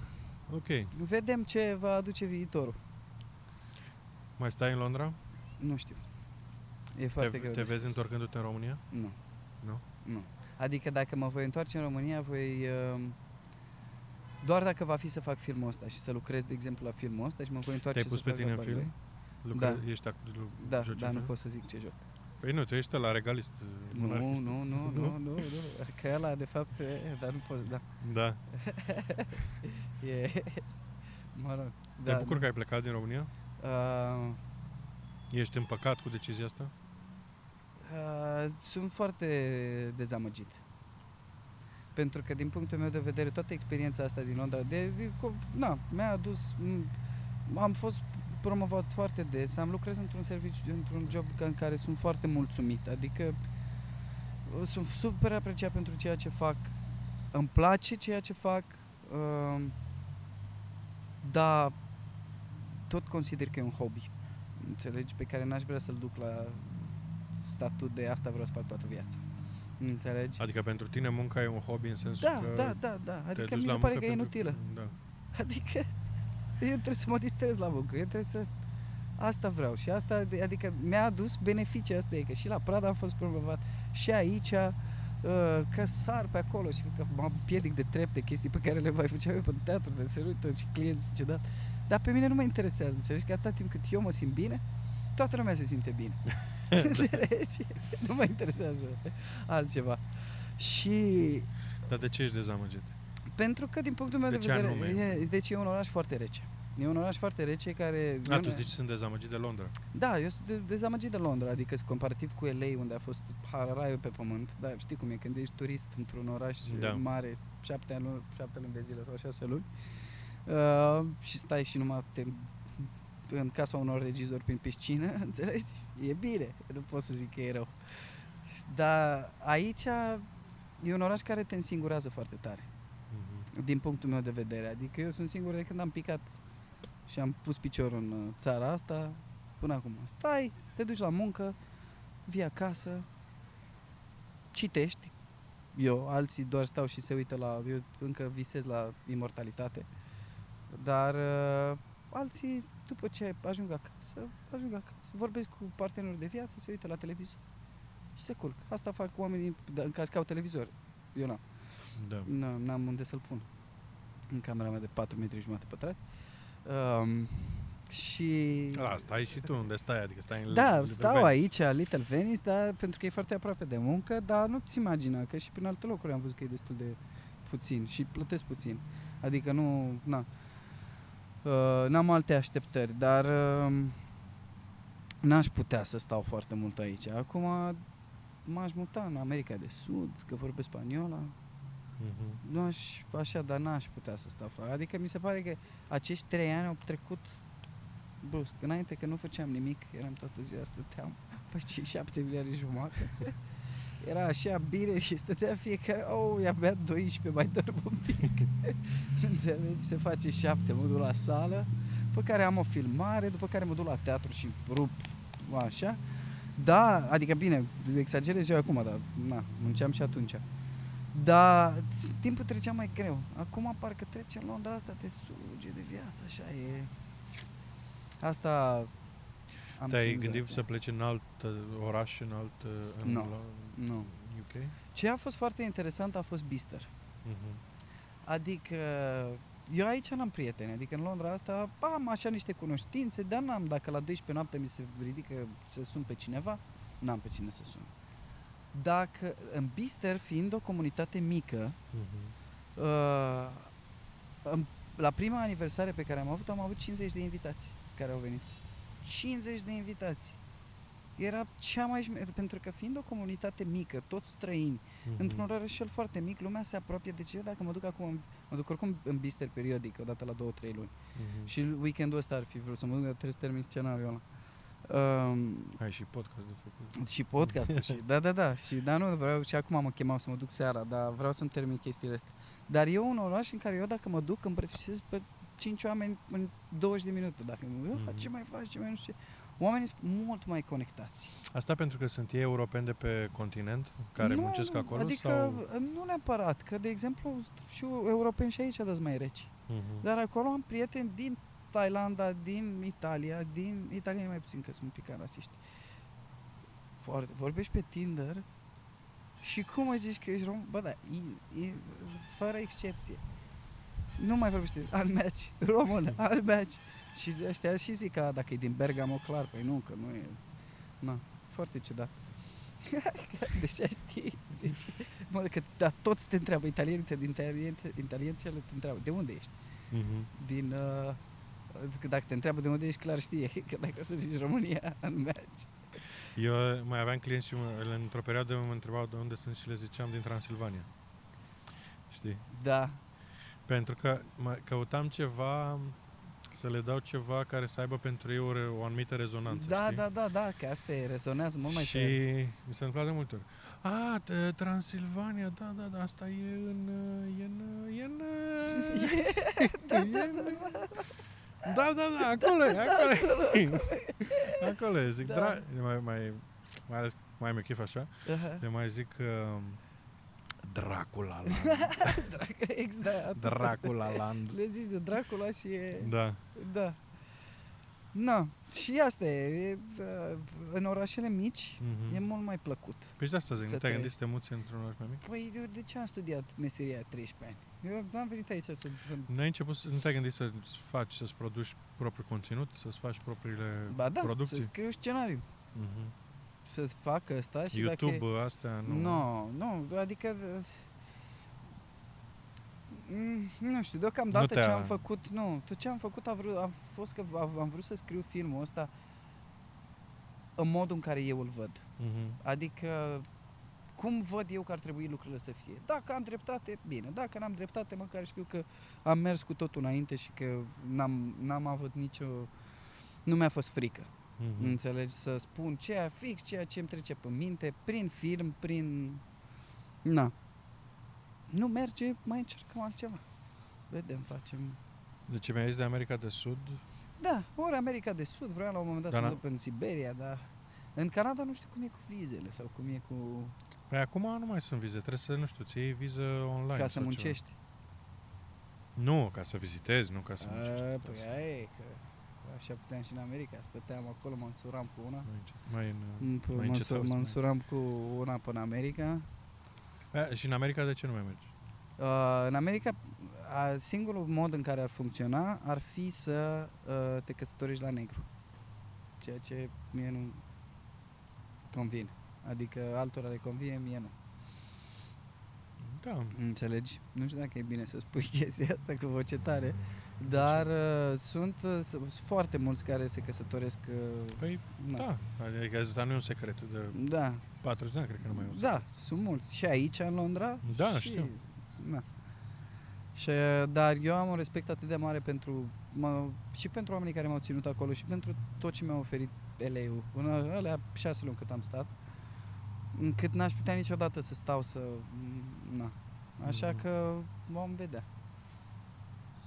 ok. Vedem ce va aduce viitorul. Mai stai în Londra? Nu știu. E foarte te greu te de vezi spus. întorcându-te în România? Nu. Nu? Nu. Adică dacă mă voi întoarce în România, voi... Uh, doar dacă va fi să fac filmul ăsta și să lucrez, de exemplu, la filmul ăsta și mă voi întoarce Te-ai pus să pe fac tine în la film? Barbie. Lucre, Ești act- lu- Da, joci dar în nu film? pot să zic ce joc. Păi nu, tu ești la regalist. Nu, monarhist. nu, nu, nu, nu, nu. Că ăla, de fapt, e, dar nu pot, da. Da. <laughs> E, mă rog. Te da, bucur nu. că ai plecat din România? Uh, Ești împăcat cu decizia asta? Uh, sunt foarte dezamăgit. Pentru că, din punctul meu de vedere, toată experiența asta din Londra, de, de, co- na, mi-a adus... m- Am fost promovat foarte des, am lucrat într-un serviciu, într-un job ca- în care sunt foarte mulțumit, adică uh, sunt super apreciat pentru ceea ce fac, îmi place ceea ce fac, uh, dar tot consider că e un hobby, înțelegi, pe care n-aș vrea să-l duc la statut de asta vreau să fac toată viața. Înțelegi? Adică pentru tine munca e un hobby în sensul Da, că da, da, da. te Adică duci mi la se pare muncă că e pentru- inutilă. Da. Adică eu trebuie să mă distrez la muncă. Eu trebuie să... Asta vreau și asta, adică mi-a adus beneficii asta, e că și la Prada am fost promovat și aici uh, că sar pe acolo și că mă piedic de trepte, chestii pe care le mai făceam eu pe teatru, de se uită și clienți ciudat. Dar pe mine nu mă interesează, înțelegi că atâta timp cât eu mă simt bine, toată lumea se simte bine. <laughs> Înțelegi? nu mă interesează altceva. Și Dar de ce ești dezamăgit? Pentru că, din punctul meu De de, ce vedere, anume? e, deci e un oraș foarte rece. E un oraș foarte rece care... A, eu tu ne- zici sunt dezamăgit de Londra. Da, eu sunt de- dezamăgit de Londra, adică comparativ cu LA, unde a fost ha- raiul pe pământ. Dar știi cum e, când ești turist într-un oraș Da. mare, șapte luni, șapte luni de zile sau șase luni, uh, și stai și numai te, în casa unor regizori prin piscină, <laughs> înțelegi? E bine, nu pot să zic că e rău. Dar aici e un oraș care te însingurează foarte tare Mhm. Din punctul meu de vedere. Adică eu sunt singur de când am picat și am pus piciorul în uh, țara asta până acum. Stai, te duci la muncă, vii acasă, citești. Eu, alții doar stau și se uită la... Eu încă visez la imortalitate. Dar uh, alții, după ce ajung acasă, ajung acasă, vorbesc cu partenerul de viață, se uită la televizor și se culc. Asta fac oamenii da, în caz că au televizor. Eu n-am. Da. Nu, n-am unde să-l pun. În camera mea de 4 metri jumate pătrați. Um, și... A, stai și tu unde stai, adică stai în Da, Little stau Venice. aici, Little Venice, dar pentru că e foarte aproape de muncă, dar nu-ți imagina că și prin alte locuri am văzut că e destul de puțin și plătesc puțin. Adică nu, na, uh, n-am alte așteptări, dar uh, n-aș putea să stau foarte mult aici. Acum m-aș muta în America de Sud, că vorbesc spaniola, Mhm. nu aș, așa, dar n-aș putea să stau afară. Adică mi se pare că acești trei ani au trecut brusc. Înainte că nu făceam nimic, eram toată ziua, stăteam <laughs> pe cei șapte miliarde jumate. <laughs> Era așa bine și stătea fiecare, oh, i-am beat 12, mai dorm un pic. <laughs> Înțelegi? Se face șapte, mă duc la sală, după care am o filmare, după care mă duc la teatru și rup, așa. Da, adică bine, exagerez eu acum, dar na, munceam și atunci. Dar ț- timpul trecea mai greu. Acum parcă trece în Londra asta, te suge de viață, așa e. Asta am Te-ai senzația. gândit să pleci în alt uh, oraș, în alt... uh, În Nu. la- Nu. UK? Ce a fost foarte interesant a fost Bister. Mhm. Adică eu aici n-am prieteni, adică în Londra asta am așa niște cunoștințe, dar n-am, dacă la 12 noapte mi se ridică să sun pe cineva, n-am pe cine să sun. Dacă în Bister, fiind o comunitate mică, Mhm. Uh, în- la prima aniversare pe care am avut, am avut 50 de invitații care au venit. 50 de invitații. Era cea mai șme- pentru că fiind o comunitate mică, toți străini, Mhm. într-un orășel foarte mic, lumea se apropie. Deci eu dacă mă duc acum, mă duc oricum în bister periodic, o dată la 2-3 luni. Mhm. Și weekendul ăsta ar fi vrut să mă duc, dar trebuie să termin scenariul ăla. Um, Ai și podcast de făcut. și podcastul și da, da, da. Și da, nu vreau și acum mă chemau să mă duc seara, dar vreau să-mi termin chestiile astea. Dar e un oraș în care eu dacă mă duc îmbrățișez pe 5 oameni în 20 de minute. Dacă mă duc, Mhm. ce mai faci, ce mai nu știu ce. Oamenii sunt mult mai conectați. Asta pentru că sunt ei europeni de pe continent care nu, muncesc acolo? Adică sau? nu neapărat, că de exemplu și europeni și aici dați mai reci. Mhm. Dar acolo am prieteni din Thailanda, din Italia, din Italia mai puțin că sunt un pic cam rasiști. Foarte. Vorbești pe Tinder și cum mai zici că ești rom? Bă, da, e, e, fără excepție. Nu mai vorbește al match, român, <laughs> al match. Și ăștia și zic că dacă e din Bergamo, clar, păi nu, că nu e... Na, foarte ciudat. <laughs> Deși știi, zici, mă, că da, toți te întreabă, italienii, te, din italieni, italieni te întreabă, de unde ești? Mhm. din... Uh, că dacă te întreabă de unde ești, clar știe <laughs> că dacă o să zici România, <laughs> nu mergi. Eu mai aveam clienți și mă, într-o perioadă mă întrebau de unde sunt și le ziceam din Transilvania. Știi? Da. Pentru că mă, căutam ceva să le dau ceva care să aibă pentru ei o, re- o anumită rezonanță. Da, știi? da, da, da, că asta e, rezonează mult mai și tare. mi se întâmplă de multe ori. A, t- Transilvania, da, da, da, asta e în... uh, E în... uh, E în... uh, <laughs> e în da, da, da, acolo e, acolo e. acolo e, zic, Da. da. dra- mai, mai, mai ales mai mi chef așa, Aha. le mai zic uh, Dracula Land. <laughs> Drac- ex, da, atât Dracula Land. asta. Le zici de Dracula și e... Da. Da. Na, și asta e, e, uh, în orașele mici Mhm. e mult mai plăcut. Păi și de asta zic, Să nu te-ai te- gândit să te muți într-un oraș mai mic? Păi eu de ce am studiat meseria 13 ani? Eu n-am venit aici să vând. Nu ai început, să, nu te-ai gândit să faci, să-ți produci propriul conținut, să-ți faci propriile Ba da, producții? să scriu scenariu. Mhm. Să fac asta și YouTube, dacă... astea, nu... Nu, nu, adică uh, Mm, nu știu, deocamdată ce am făcut, nu, tot ce am făcut a, vrut, a fost că am, am vrut să scriu filmul ăsta în modul în care eu îl văd. Mm-hmm. Adică cum văd eu că ar trebui lucrurile să fie. Dacă am dreptate, bine. Dacă n-am dreptate, măcar știu că am mers cu totul înainte și că n-am, n-am avut nicio... Nu mi-a fost frică. Mm-hmm. Înțelegi? Să spun ceea fix, ceea ce îmi trece pe minte, prin film, prin... Na. Nu merge, mai încercăm altceva. Vedem, facem... Deci mi-ai zis de America de Sud? Da, ori America de Sud, vreau la un moment dat dar să mă duc în Siberia, dar în Canada nu știu cum e cu vizele sau cum e cu... Păi acum nu mai sunt vize, trebuie să, nu știu, ți iei viză online. Ca să muncești. Ceva. Nu, ca să vizitezi, nu ca să muncești. A, păi aia e, că așa puteam și în America. Stăteam acolo, mă însuram cu una. Mai, în, mai mă, încet, mă însuram cu una până în America. A, și în America de ce nu mai mergi? Uh, în America, uh, singurul mod în care ar funcționa ar fi să uh, te căsătorești la negru. Ceea ce mie nu convine. Adică altora le convine, mie nu. Da. Înțelegi? Nu știu dacă e bine să spui <laughs> chestia asta cu voce tare, dar uh, sunt uh, foarte mulți care se căsătoresc. Uh, păi, na. da, adică asta nu e un secret de da. 40 de ani, cred că nu mai e un Da, secret. sunt mulți. Și aici, în Londra. Da, și, știu. Na. Și, dar eu am un respect atât de mare pentru mă, și pentru oamenii care m-au ținut acolo și pentru tot ce mi-a oferit LA-ul. Până alea șase luni cât am stat. Încât n-aș putea niciodată să stau să... Na. Așa mm-hmm. că vom vedea.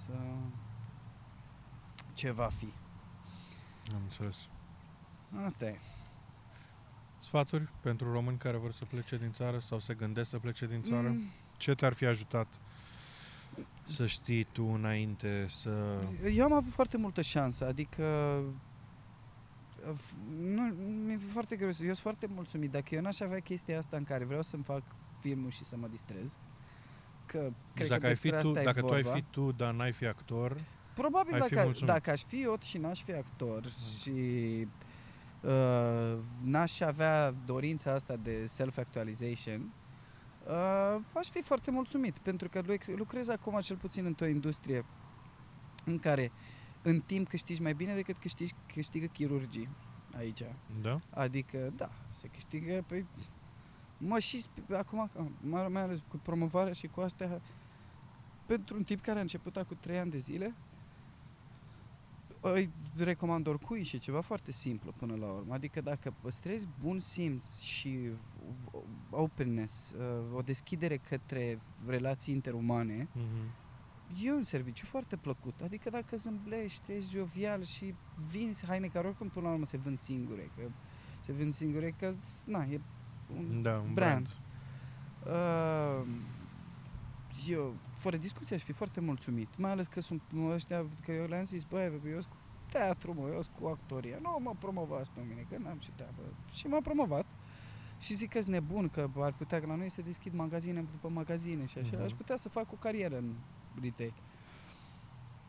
Să... Ce va fi. Am înțeles. Asta e. Sfaturi pentru români care vor să plece din țară sau se gândesc să plece din țară? Mm. Ce te-ar fi ajutat să știi tu înainte să... Eu am avut foarte multă șansă, adică nu, mi-e foarte greu. Eu sunt foarte mulțumit. Dacă eu n-aș avea chestia asta în care vreau să-mi fac filmul și să mă distrez, că deci cred dacă că ai fi tu, dacă vorba, tu ai fi tu, dar n-ai fi actor, Probabil dacă, dacă aș fi eu și n-aș fi actor mm. și uh, n-aș avea dorința asta de self-actualization, uh, aș fi foarte mulțumit, pentru că lucrez acum cel puțin într-o industrie în care în timp câștigi mai bine decât câștigi, câștigă chirurgii aici. Da? Adică, da, se câștigă pe... Păi, mă și acum, mai ales cu promovarea și cu astea, pentru un tip care a început acum 3 ani de zile, îi recomand oricui și ceva foarte simplu până la urmă. Adică dacă păstrezi bun simț și openness, uh, o deschidere către relații interumane, mm-hmm. e un serviciu foarte plăcut. Adică dacă zâmblești, ești jovial și vinzi haine care oricum până la urmă se vând singure, că se vând singure, că na, e un, da, un brand. brand. Uh, eu, fără discuție, aș fi foarte mulțumit. Mai ales că sunt ăștia, că eu le-am zis, băi, eu sunt cu teatru, mă, eu sunt cu actoria. Nu mă promovați pe mine, că n-am ce treabă. Și m-a promovat. Și zic că sunt nebun, că ar putea că la noi să deschid magazine după magazine și așa. Uh-huh. Aș putea să fac o carieră în retail.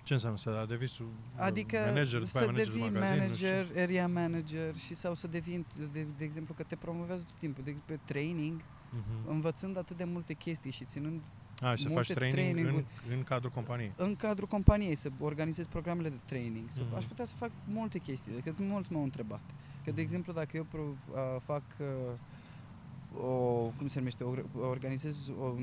Ce înseamnă să devii su- adică manager, să devii manager, și... area manager și sau să devii, de, de exemplu, că te promovează tot timpul, de exemplu, training, uh-huh. învățând atât de multe chestii și ținând a, și să faci training în, în cadrul companiei. În cadrul companiei, să organizez programele de training. Să, mm-hmm. Aș putea să fac multe chestii, decât mulți m-au întrebat. Că, de mhm. exemplu, dacă eu uh, fac uh, o, cum se numește, o, organizez o,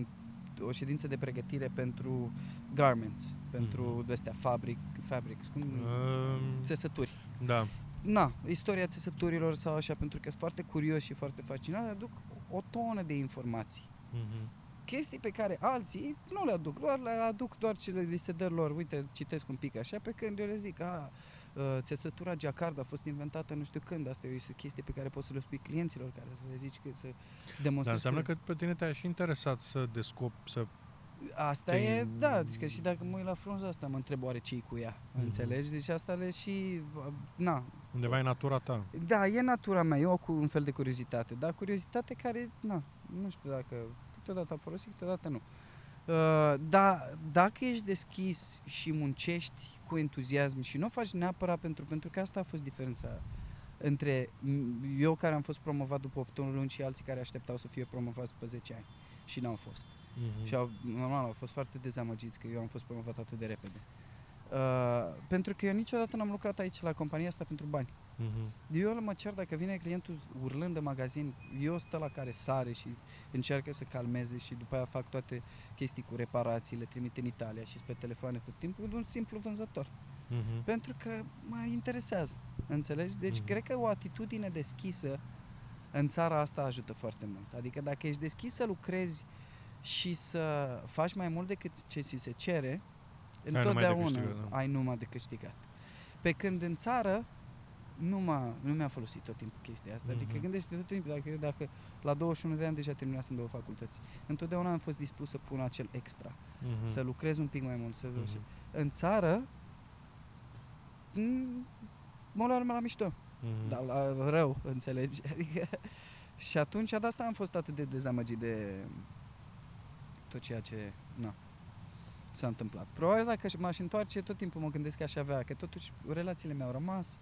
o ședință de pregătire pentru garments, pentru mm-hmm. astea, fabric, fabrics, cum, uh, țesături. Da. Na, istoria țesăturilor sau așa, pentru că sunt foarte curios și foarte fascinat, aduc o tonă de informații. Mm-hmm chestii pe care alții nu le aduc, doar le aduc doar ce li se dă lor. Uite, citesc un pic așa, pe când eu le zic, a, uh, țesătura Jacquard a fost inventată nu știu când, asta e o chestie pe care poți să le spui clienților, care să le zici că să demonstrezi. Dar înseamnă că pe tine te-a și interesat să descop, să Asta te... e, da, deci că și dacă mă uit la frunza asta, mă întreb oare ce cu ea, mm-hmm. înțelegi? Deci asta le și, na. Undeva e natura ta. Da, e natura mea, eu cu un fel de curiozitate, dar curiozitate care, na, nu știu dacă câteodată am folosit, câteodată nu. Uh, dar dacă ești deschis și muncești cu entuziasm și nu o faci neapărat pentru, pentru că asta a fost diferența între eu care am fost promovat după 8 luni și alții care așteptau să fie promovați după 10 ani. și n-au fost. Mhm. Și au, normal, au fost foarte dezamăgiți că eu am fost promovat atât de repede. Uh, pentru că eu niciodată n-am lucrat aici la compania asta pentru bani. Mhm. Eu mă cer dacă vine clientul urlând de magazin, eu stă la care sare și încearcă să calmeze și după aia fac toate chestii cu reparații, le trimit în Italia și pe telefoane tot timpul, un simplu vânzător. Mhm. Pentru că mă interesează, înțelegi? Deci Mhm. cred că o atitudine deschisă în țara asta ajută foarte mult. Adică dacă ești deschis să lucrezi și să faci mai mult decât ce ți se cere, numai de întotdeauna câștigat, da. ai numai de câștigat. Pe când în țară nu, m-a, nu mi-a folosit tot timpul chestia asta. Adică Mhm. gândește tot timpul, dacă eu dacă la 21 de ani deja terminasem două facultăți, întotdeauna am fost dispus să pun acel extra, Mhm. să lucrez un pic mai mult. Să... Mhm. În țară, m- mă luam la mișto, Mhm. dar la rău, înțelegi? Adică, și atunci de asta am fost atât de dezamăgit de tot ceea ce na, s-a întâmplat. Probabil dacă m-aș întoarce, tot timpul mă gândesc că aș avea, că totuși relațiile mi-au rămas,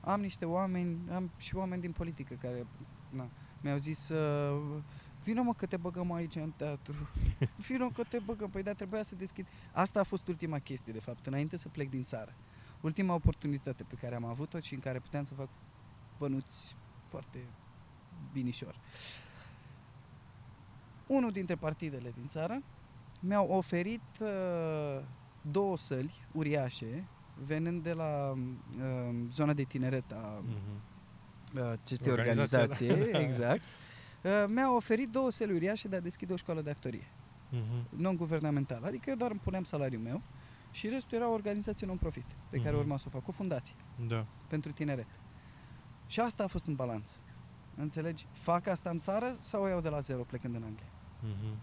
am niște oameni, am și oameni din politică care na, mi-au zis uh, vină mă că te băgăm aici în teatru, <laughs> vină că te băgăm, păi da, trebuia să deschid. Asta a fost ultima chestie, de fapt, înainte să plec din țară. Ultima oportunitate pe care am avut-o și în care puteam să fac bănuți foarte binișor. Unul dintre partidele din țară mi-au oferit uh, două săli uriașe, venând de la uh, zona de tineret a Mhm. uh, acestei Organizația, organizații, da. <laughs> exact, uh, mi-au oferit două săli uriașe de a deschide o școală de actorie Mhm. non-guvernamentală, adică eu doar îmi puneam salariul meu și restul era o organizație non-profit pe care Mhm. urma să o fac, o fundație Da. pentru tineret. Și asta a fost în balanță. Înțelegi? Fac asta în țară sau o iau de la zero plecând în Anglia? Mhm.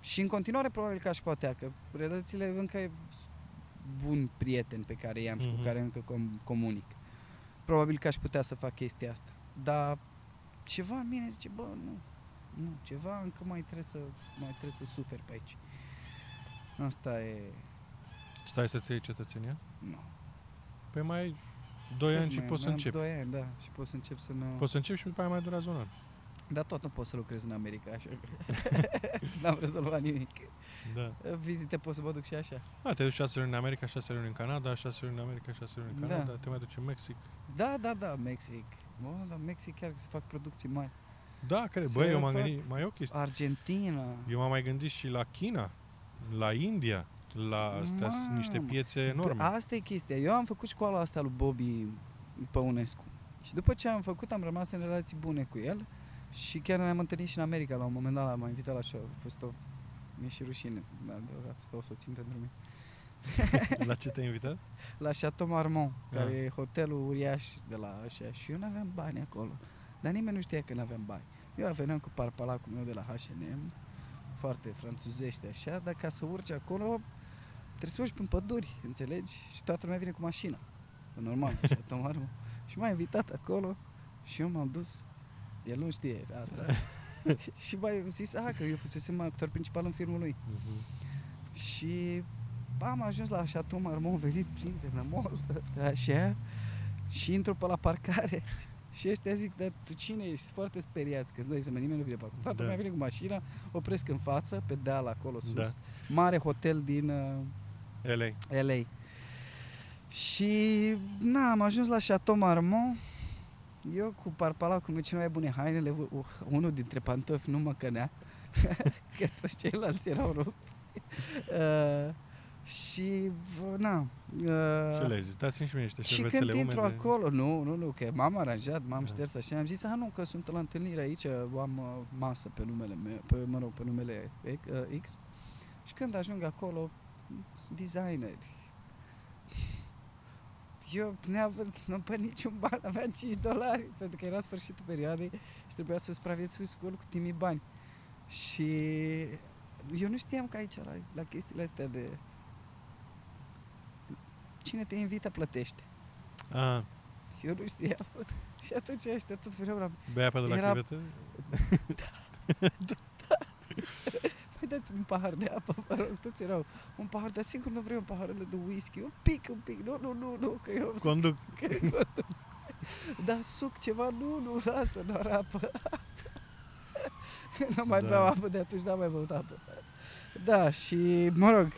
Și în continuare probabil că aș putea, că relațiile încă e bun prieten pe care i-am și Mhm. cu care încă com- comunic. Probabil că aș putea să fac chestia asta. Dar ceva în mine zice, bă, nu, nu, ceva încă mai trebuie să, mai trebuie să suferi pe aici. Asta e, Stai să-ți iei cetățenia? nu. Păi mai ai 2 ani și Mai- poți să mai am începi. Doi ani, da, și pot să încep să mă... Poți să începi și după aia mai durează un an. Dar tot nu pot să lucrez în America, așa că <laughs> n-am rezolvat nimic. Da. Vizite pot să mă duc și așa. A, te duci 6 luni în America, 6 luni în Canada, 6 luni în America, 6 luni în Da. Canada, te mai duci în Mexic. Da, da, da, Mexic. Bă, dar Mexic chiar se fac producții mari. Da, care, Să băi, eu m-am fac- gândit, mai e o chestie. Argentina. Eu m-am mai gândit și la China, la India, la astea sunt Mamă. niște piețe enorme. Bă, Asta e chestia. Eu am făcut școala asta lui Bobby Păunescu. Și după ce am făcut, am rămas în relații bune cu el și chiar ne-am întâlnit și în America la un moment dat, m-a invitat la show. A fost o... Mi-e și rușine, da, da, asta o să o țin pentru mine. <laughs> La ce te-ai invitat? La Chateau Marmont, Da. care e hotelul uriaș de la așa. Și eu n-aveam bani acolo. Dar nimeni nu știa că n-aveam bani. Eu veneam cu parpalacul meu de la H&M, foarte franțuzește așa, dar ca să urci acolo trebuie să urci prin păduri, înțelegi? Și toată lumea vine cu mașina. E Normal, <laughs> Chateau Marmont. Și m-a invitat acolo și eu m-am dus. El nu știe asta. <laughs> și mai zis, a, că eu fusesem actor principal în filmul lui. Mhm. Și am ajuns la Chateau Marmont, venit plin de nămol, <laughs> așa, și intru pe la parcare. <laughs> Și ăștia zic, dar tu cine ești? Foarte speriați, că îți dai seama, nimeni nu vine pe acolo. Toată Da. lumea vine cu mașina, opresc în față, pe deal acolo sus. Da. Mare hotel din uh, LA. LA. Și, na, am ajuns la Chateau Marmont, eu cu parpalacul meu, cele mai bune hainele, uh, unul dintre pantofi nu mă cănea, <laughs> că toți ceilalți erau rupți. Uh, și, v- na, uh, Ce le-ai zis? Dați-mi și mie niște și șervețele când intru umede. acolo, nu, nu, nu, că m-am aranjat, m-am Da. șters așa, am zis, a, nu, că sunt la întâlnire aici, am uh, masă pe numele meu, pe, mă rog, pe numele uh, X. Și când ajung acolo, designeri. Eu neavând, nu pe niciun ban, aveam 5 dolari, pentru că era sfârșitul perioadei și trebuia să supraviețuiesc acolo cu timii bani. Și eu nu știam că aici, la, la chestiile astea de... Cine te invită, plătește. A, Eu nu știam. <laughs> și atunci ăștia tot veneau la bei apă de la Era- chivetă? <laughs> <laughs> Păi dați un pahar de apă, vă rog, toți erau un pahar, dar sigur nu vreau un paharele de whisky, un pic, un pic, nu, nu, nu, nu, că eu Conduc. <laughs> <laughs> da suc ceva, nu, nu, lasă doar apă. <laughs> nu mai Da. beau apă de atunci, n-am mai băut apă. Da, și mă rog,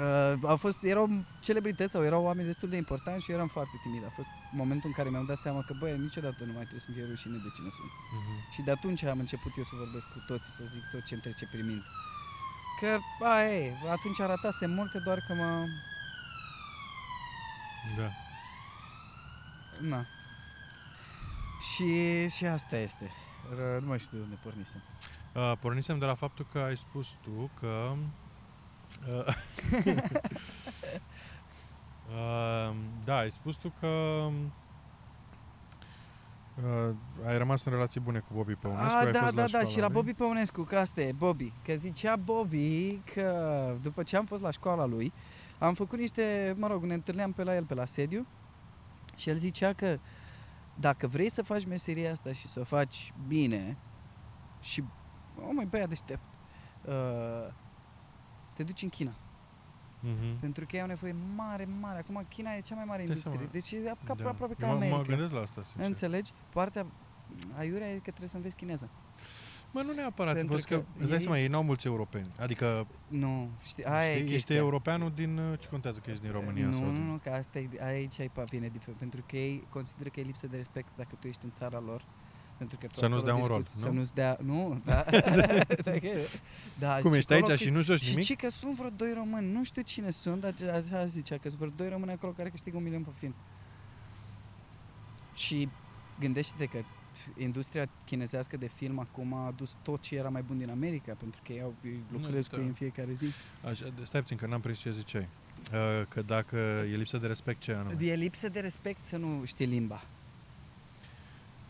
uh, au fost, erau celebrități sau erau oameni destul de importanti și eu eram foarte timid. A fost momentul în care mi-am dat seama că, băi, niciodată nu mai trebuie să-mi fie rușine de cine sunt. Mhm. Și de atunci am început eu să vorbesc cu toți, să zic tot ce îmi trece prin minte. Că, aia e, atunci aratase multe, doar că mă... Da. Na. Și, și asta este. R- nu mai știu de unde pornisem. Uh, pornisem de la faptul că ai spus tu că uh, uh, da, ai spus tu că uh, ai rămas în relații bune cu Bobby Păunescu, A, ai da, fost da, da, școala și la lui. Bobby Păunescu, că asta e, Bobby. Că zicea Bobby că după ce am fost la școala lui, am făcut niște, mă rog, ne întâlneam pe la el pe la sediu și el zicea că dacă vrei să faci meseria asta și să o faci bine și, oh mai băiat deștept, uh, te duci în China. Mhm. Pentru că ei au nevoie mare, mare. Acum China e cea mai mare Dai industrie. seama. Deci e ca, Da. aproape ca mă, America. Mă gândesc la asta, sincer. Înțelegi? Partea aiurea e că trebuie să înveți chineză. Mă, nu neapărat, Pentru pentru că, că îți dai ei- seama, ei n-au mulți europeni. Adică, Nu, știi, aia e știi, ești chestia. europeanul din, uh, ce contează că ești din România nu, sau nu, din... nu, că asta e, aici ai vine diferit, pentru că ei consideră că e lipsă de respect dacă tu ești în țara lor. Pentru că tu Să nu-ți acolo dea un rol, discuți, nu? Să nu-ți dea, nu, <laughs> da. Dacă- da Cum și ești acolo aici că- și nu joci și nimic? ci că sunt vreo doi români, nu știu cine sunt, dar așa zicea că sunt vreo doi români acolo care câștigă un milion pe film. Și gândește-te că industria chinezească de film acum a adus tot ce era mai bun din America, pentru că ei au, eu lucrez da. cu ei în fiecare zi. Așa, stai puțin, că n-am prins ce ziceai. Uh, că dacă e lipsă de respect, ce anume? E lipsă de respect să nu știi limba.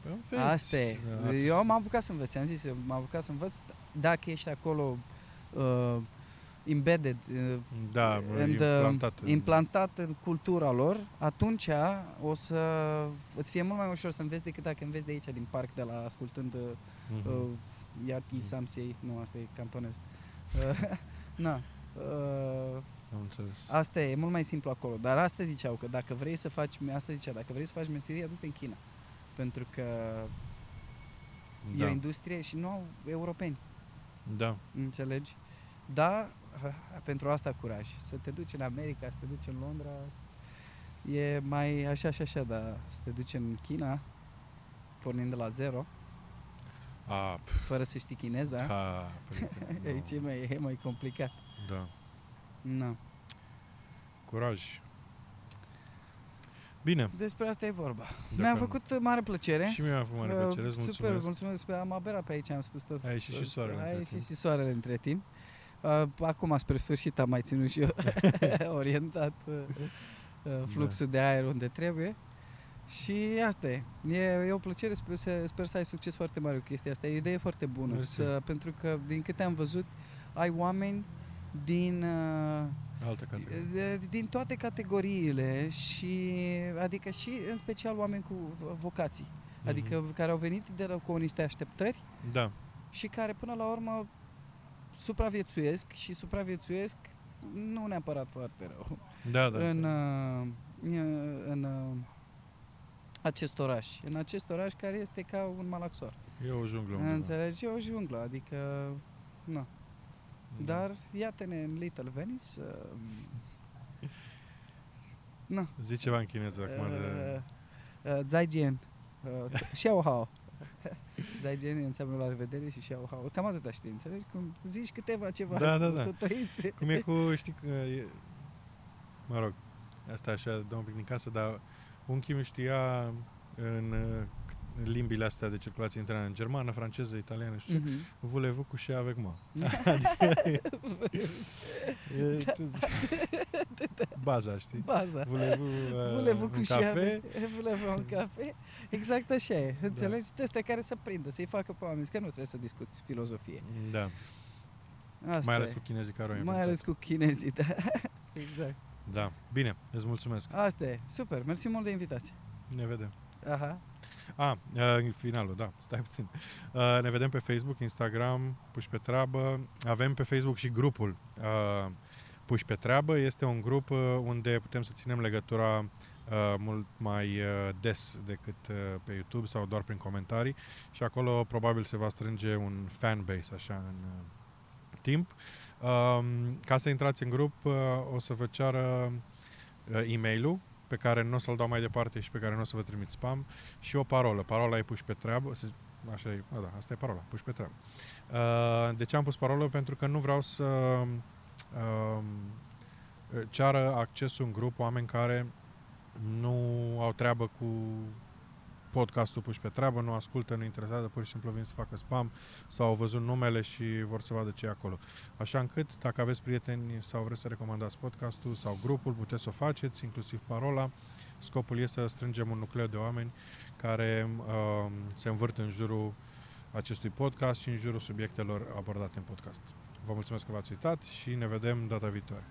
Păi, înveți. Asta e. Da. Eu m-am apucat să învăț, am zis, eu m-am apucat să învăț. Dacă ești acolo uh, embedded, uh, Da, and, implantat. în- implantat în cultura lor, atunci o să îți fie mult mai ușor să înveți decât dacă înveți de aici, din parc, de la ascultând uh, Mhm. uh, Yati Samsei, nu, asta e cantonez. <laughs> Uh, na, uh, Am înțeles. Asta e, e mult mai simplu acolo. Dar asta ziceau, că dacă vrei să faci, asta zicea, dacă vrei să faci meseria, du-te în China. Pentru că e o Da, industrie și nu au europeni, da. înțelegi? Da, pentru asta curaj. Să te duci în America, să te duci în Londra, e mai așa și așa, dar să te duci în China, pornind de la zero, A, pf, fără să știi chineza, ha, prieten, <laughs> nu. aici e mai, e mai complicat. Da, Na. curaj. Bine. Despre asta e vorba. dacă- Mi-a făcut mare plăcere. Și mie mi-a făcut mare Uh, plăcere, îți Super, mulțumesc. mulțumesc. Am aberat pe aici, am spus tot. A ieșit și soarele A între ieșit timp. și soarele între timp. Uh, acum, spre sfârșit, am mai ținut și eu <laughs> orientat uh, uh, fluxul de aer unde trebuie. Și asta e. E, e o plăcere, sper, să- sper să ai succes foarte mare cu chestia asta. E o idee foarte bună. Mersi. Să, pentru că, din câte am văzut, ai oameni din... Uh, Altă categorie. de- din toate categoriile și adică și în special oameni cu vocații. Adică Mhm. care au venit de la, cu niște așteptări Da, și care până la urmă supraviețuiesc și supraviețuiesc nu neapărat foarte rău da, da. în, uh, în uh, acest oraș. În acest oraș care este ca un malaxor. E o junglă undeva. Înțelegi? E o junglă, adică... Nu. Da. Dar iată-ne în Little Venice. Uh, nu. Zici ceva în chineză acum de... Uh, uh, Zaijian. Uh, Xiao Hao. <laughs> Zaijian înseamnă la revedere și Xiao Hao. Cam atâta știi, înțelegi? Cum zici câteva ceva, Da, da, o da. să trăiți. Cum e cu, știi că e, mă rog, asta așa, dau un pic din casă, dar unchiul mi știa în uh, limbile astea de circulație internă, în germană, franceză, italiană și mm Mhm. voulez-vous coucher avec moi? <laughs> <laughs> E, baza, știi? Baza. Voulez-vous uh, Voulez-vous un coucher cafe? avec- Voulez-vous un cafe? Exact așa e. Înțelegi? Da. Astea care să prindă, să-i facă pe oameni. Că nu trebuie să discuți filozofie. Da, Asta mai ales e. cu chinezii care au Mai inventat. ales cu chinezii, da. <laughs> exact. Da, bine, îți mulțumesc. Asta e. Super. Mersi mult de invitație. Ne vedem. Aha. A, uh, finalul, da, stai puțin. Uh, ne vedem pe Facebook, Instagram, Puși pe treabă. Avem pe Facebook și grupul uh, Puși pe treabă. Este un grup uh, unde putem să ținem legătura uh, mult mai uh, des decât uh, pe YouTube sau doar prin comentarii și acolo probabil se va strânge un fanbase așa în uh, timp. Uh, ca să intrați în grup uh, o să vă ceară uh, e-mail-ul pe care nu o să-l dau mai departe și pe care nu o să vă trimit spam și o parolă. Parola e puși pe treabă, se, așa e, da, asta e parola, puși pe treabă. Uh, de ce am pus parolă? Pentru că nu vreau să uh, ceară accesul în grup oameni care nu au treabă cu podcastul puși pe treabă, nu ascultă, nu interesează, pur și simplu vin să facă spam sau au văzut numele și vor să vadă ce e acolo. Așa încât, dacă aveți prieteni sau vreți să recomandați podcastul sau grupul, puteți să o faceți, inclusiv parola. Scopul este să strângem un nucleu de oameni care uh, se învârt în jurul acestui podcast și în jurul subiectelor abordate în podcast. Vă mulțumesc că v-ați uitat și ne vedem data viitoare.